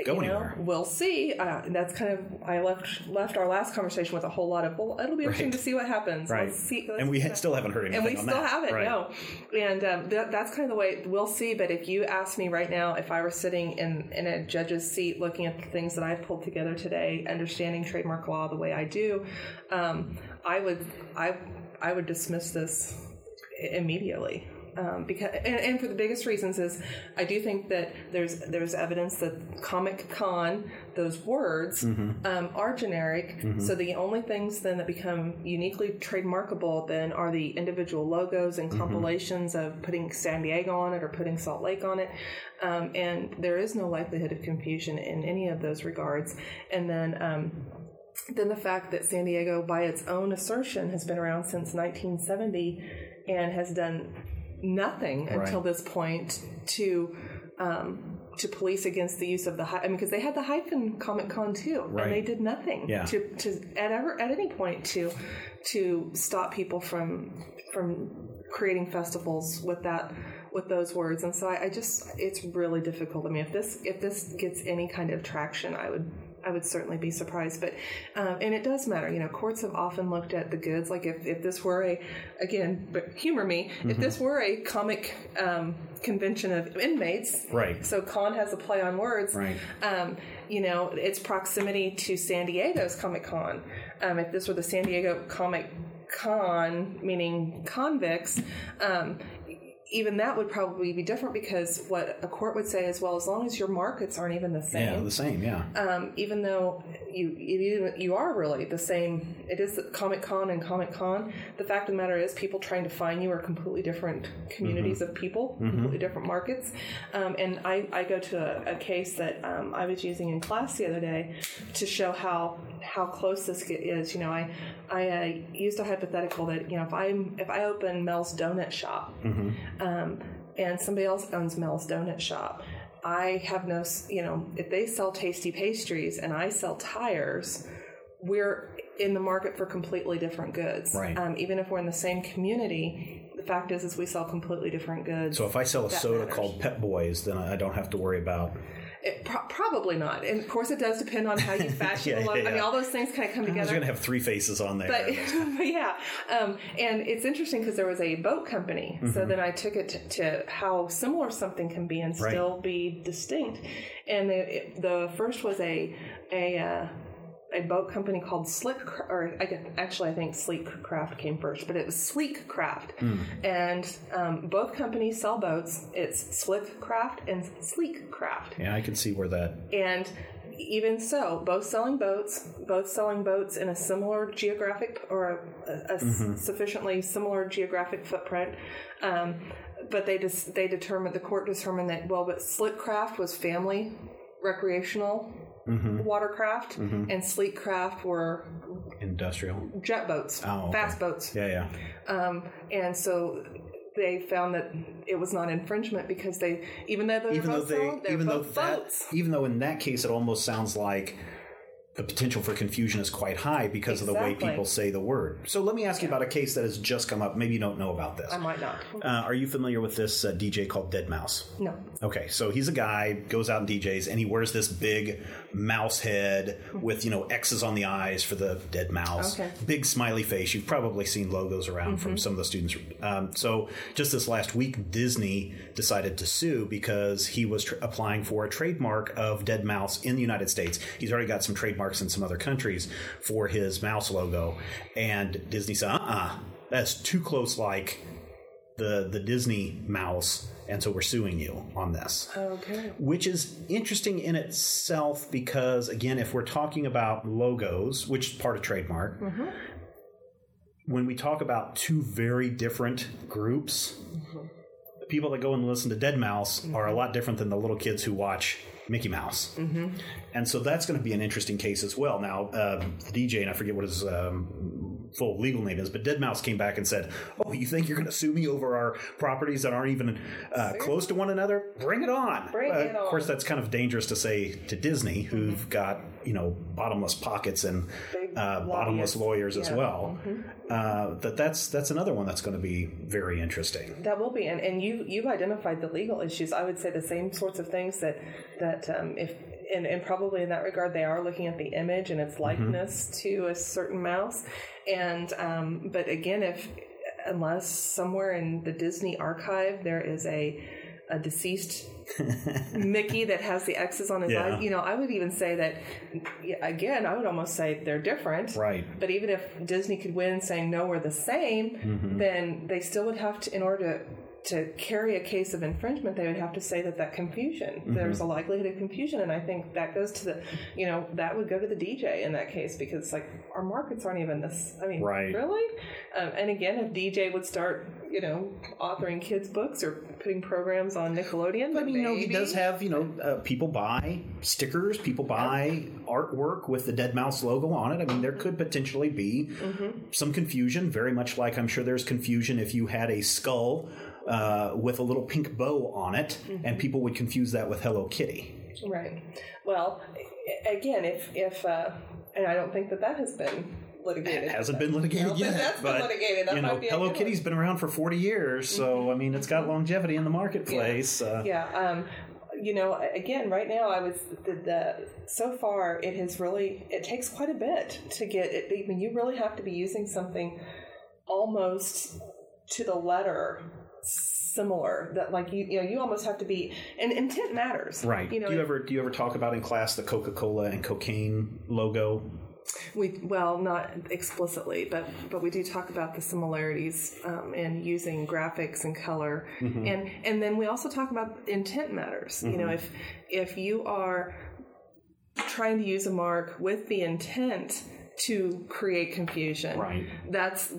go you know, anywhere? we'll see. Uh, that's kind of I left left our last conversation with a whole lot of well, it'll be interesting Right. to see what happens. Right. Let's see, let's and we ha- still haven't heard anything and we still that. haven't Right. no and um, that, that's kind of the way we'll see but if you ask me right now if i were sitting in, in a judge's seat looking at the things that i've pulled together today understanding trademark law the way i do um, i would i i would dismiss this immediately um, because and, and for the biggest reasons is I do think that there's there's evidence that Comic Con those words Mm-hmm. um, are generic. So the only things then that become uniquely trademarkable then are the individual logos and compilations of putting San Diego on it or putting Salt Lake on it. Um, and there is no likelihood of confusion in any of those regards. And then. Then the fact that San Diego, by its own assertion, has been around since 1970 and has done nothing until this point to um, to police against the use of the hy- I mean, because they had the hyphen Comic Con too, Right. and they did nothing Yeah. to to at ever at any point to to stop people from from creating festivals with that with those words and so I, I just it's really difficult i mean if this if this gets any kind of traction i would I would certainly be surprised, but um, and it does matter. You know, courts have often looked at the goods. Like if, if this were a, again, but humor me, if this were a comic um, convention of inmates, Right. So con has a play on words, Right. um, you know, its proximity to San Diego's Comic Con. Um, if this were the San Diego Comic Con, meaning convicts, um, even that would probably be different because what a court would say is, well, as long as your markets aren't even the same, Yeah, the same. Yeah. um, even though you, you you are really the same, it is Comic Con and Comic Con. The fact of the matter is, people trying to find you are completely different communities of people, completely different markets. Um, and I, I go to a, a case that um, I was using in class the other day to show how how close this is. You know, I I uh, used a hypothetical that you know if I if I open Mel's Donut Shop um, and somebody else owns Mel's Donut Shop. I have no, you know, if they sell tasty pastries and I sell tires, we're in the market for completely different goods. Right. Um, even if we're in the same community, the fact is, is we sell completely different goods. So if I sell a soda matters. called Pep Boys, then I don't have to worry about. It, pro- probably not. And of course, it does depend on how you fashion Yeah, the logo. yeah, I mean, all those things kind of come together. going to have three faces on there. But, but yeah, um, and it's interesting because there was a boat company. So then I took it to, to how similar something can be and Mm-hmm. Right. still be distinct. And the, the first was a a uh, a boat company called Slick, or I guess, actually I think Sleek Craft came first, but it was Sleek Craft, Hmm. and um, both companies sell boats. It's Slick Craft and Sleek Craft. yeah, I can see where that. And even so, both selling boats, both selling boats in a similar geographic or a, a s- sufficiently similar geographic footprint. Um, but they just they determined the court determined that well, but Slickcraft was family recreational watercraft, and Sleek Craft were Industrial. jet boats, Oh, okay. fast boats. Yeah, yeah. Um, and so they found that it was not infringement because they even though they were Even though they, they're even though both that, boats. even though in that case it almost sounds like the potential for confusion is quite high because of the way people say the word. So let me ask you about a case that has just come up. Maybe you don't know about this. I might not. Uh, are you familiar with this uh, DJ called Dead Mouse? No. Okay, so he's a guy goes out and DJs, and he wears this big mouse head with you know X's on the eyes for the dead mouse, Okay. big smiley face. You've probably seen logos around from some of the students. Um, so just this last week, Disney decided to sue because he was tr- applying for a trademark of dead mouse in the United States. He's already got some trademarks in some other countries for his mouse logo, and Disney said, "Uh, uh that's too close, like." the the Disney mouse, and so we're suing you on this. Okay. Which is interesting in itself because again, if we're talking about logos, which is part of trademark, when we talk about two very different groups, the people that go and listen to Dead Mouse are a lot different than the little kids who watch Mickey Mouse. And so that's going to be an interesting case as well. Now, um, the DJ, and I forget what his um, full legal name is, but Dead Mouse came back and said, Oh, you think you're going to sue me over our properties that aren't even uh, close to one another? Bring it on. Bring Uh, it Of course, that's kind of dangerous to say to Disney, who've got, you know, bottomless pockets and uh, bottomless lawyers as Yeah. well. Uh, that that's that's another one that's going to be very interesting. That will be, and, and you you've identified the legal issues. I would say the same sorts of things that that um, if and, and probably in that regard they are looking at the image and its likeness to a certain mouse, and um, but again, if unless somewhere in the Disney archive there is a a deceased Mickey that has the X's on his Yeah. eyes, you know, I would even say that again, I would almost say they're different, Right. but even if Disney could win saying no, we're the same, Mm-hmm. then they still would have to, in order to, to carry a case of infringement, they would have to say that that confusion, Mm-hmm. there's a likelihood of confusion. And I think that goes to the, you know, that would go to the DJ in that case because like our markets aren't even this. I mean, Right. really? Um, and again, if DJ would start, you know, authoring kids' books or putting programs on Nickelodeon, I mean, you know, he does have, you know, uh, people buy stickers, people buy artwork with the Dead Mouse logo on it. I mean, there could potentially be some confusion, very much like I'm sure there's confusion if you had a skull uh, with a little pink bow on it, and people would confuse that with Hello Kitty. Right. Well, again, if if uh, and I don't think that that has been litigated. It hasn't been litigated I don't think yet, that's been but litigated. That you know, might be a Hello one. Kitty's been around for 40 years, so I mean, it's got longevity in the marketplace. Uh, Yeah. Um, you know, again, right now, I was the, the so far it has really it takes quite a bit to get it. I mean, you really have to be using something almost to the letter similar that like you you know you almost have to be and intent matters Right. you know do you ever do you ever talk about in class the Coca Cola and cocaine logo We well, not explicitly, but but we do talk about the similarities um, in using graphics and color, and and then we also talk about intent matters. You know, if if you are trying to use a mark with the intent to create confusion, Right. That's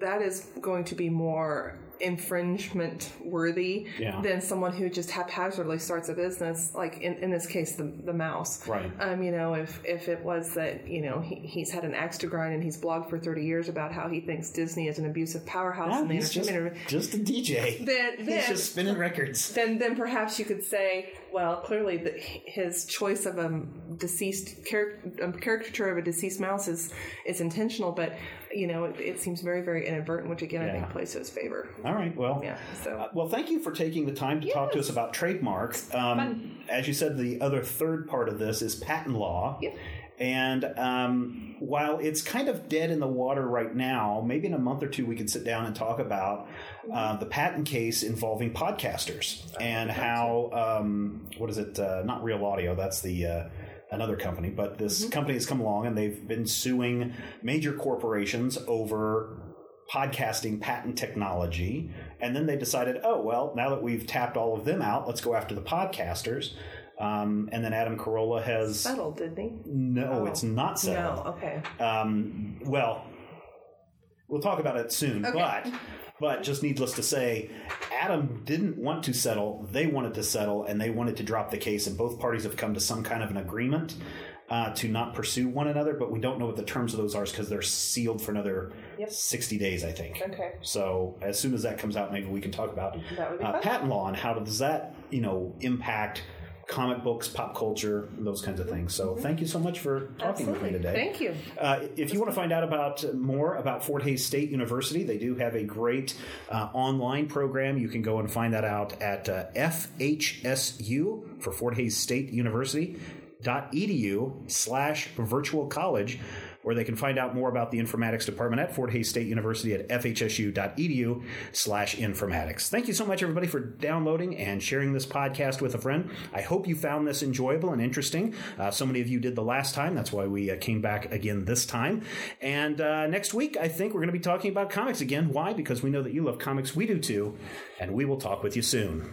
that is going to be more infringement worthy Yeah. than someone who just haphazardly starts a business like in, in this case the, the mouse Right. um, you know, if if it was that you know he, he's had an axe to grind and he's blogged for thirty years about how he thinks Disney is an abusive powerhouse in the he's just, entertainment, just a DJ. then He's just spinning records. then then perhaps you could say, well, clearly the, his choice of a deceased caricature of a deceased mouse is is intentional, but you know it, it seems very very inadvertent, which again I think plays to his favor. All right. Well, Yeah, so. uh, well, thank you for taking the time to talk to us about trademark. Um, as you said, the other third part of this is patent law. Yep. And um, while it's kind of dead in the water right now, maybe in a month or two we can sit down and talk about uh, the patent case involving podcasters and how um, what is it? Uh, not Real Audio. That's the uh, another company, but this company has come along and they've been suing major corporations over podcasting patent technology. And then they decided, oh, well, now that we've tapped all of them out, let's go after the podcasters. Um, and then Adam Carolla has. Settled, didn't he? No, Oh. it's not settled. No, okay. Um, well, we'll talk about it soon, Okay. but. But just needless to say, Adam didn't want to settle. They wanted to settle, and they wanted to drop the case. And both parties have come to some kind of an agreement uh, to not pursue one another. But we don't know what the terms of those are because they're sealed for another Yep. sixty days, I think. Okay. So as soon as that comes out, maybe we can talk about That would be uh, patent law and how does that, you know, impact comic books, pop culture, those kinds of things. So thank you so much for talking with me Mm-hmm. Today. Thank you. Uh, if you want to find out about more about Fort Hays State University, they do have a great uh, online program. You can go and find that out at uh, FHSU for Fort Hays State University dot edu slash virtual college where they can find out more about the informatics department at Fort Hays State University at fhsu.edu slash informatics. Thank you so much, everybody, for downloading and sharing this podcast with a friend. I hope you found this enjoyable and interesting. Uh, so many of you did the last time. That's why we uh, came back again this time. And uh, next week, I think we're going to be talking about comics again. Why? Because we know that you love comics. We do too. And we will talk with you soon.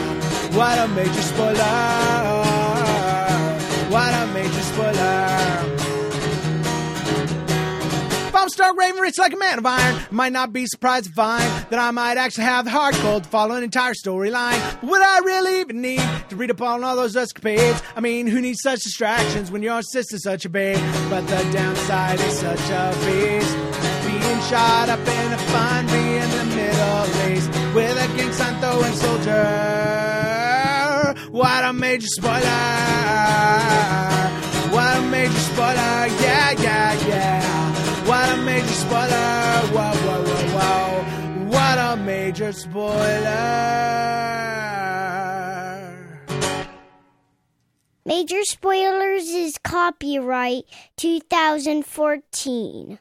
What a major spoiler! What a major spoiler! If I'm stark raving rich like a man of iron, might not be surprised to find that I might actually have the heart cold to follow an entire storyline. Would I really even need to read up on all those escapades? I mean, who needs such distractions when your sister's such a babe? But the downside is such a beast. Being shot up in a funny in the Middle East with a gang throwing soldier. What a major spoiler! What a major spoiler! Yeah, yeah, yeah. What a major spoiler! Whoa, whoa, whoa, whoa! What a major spoiler! Major Spoilers is copyright 2014.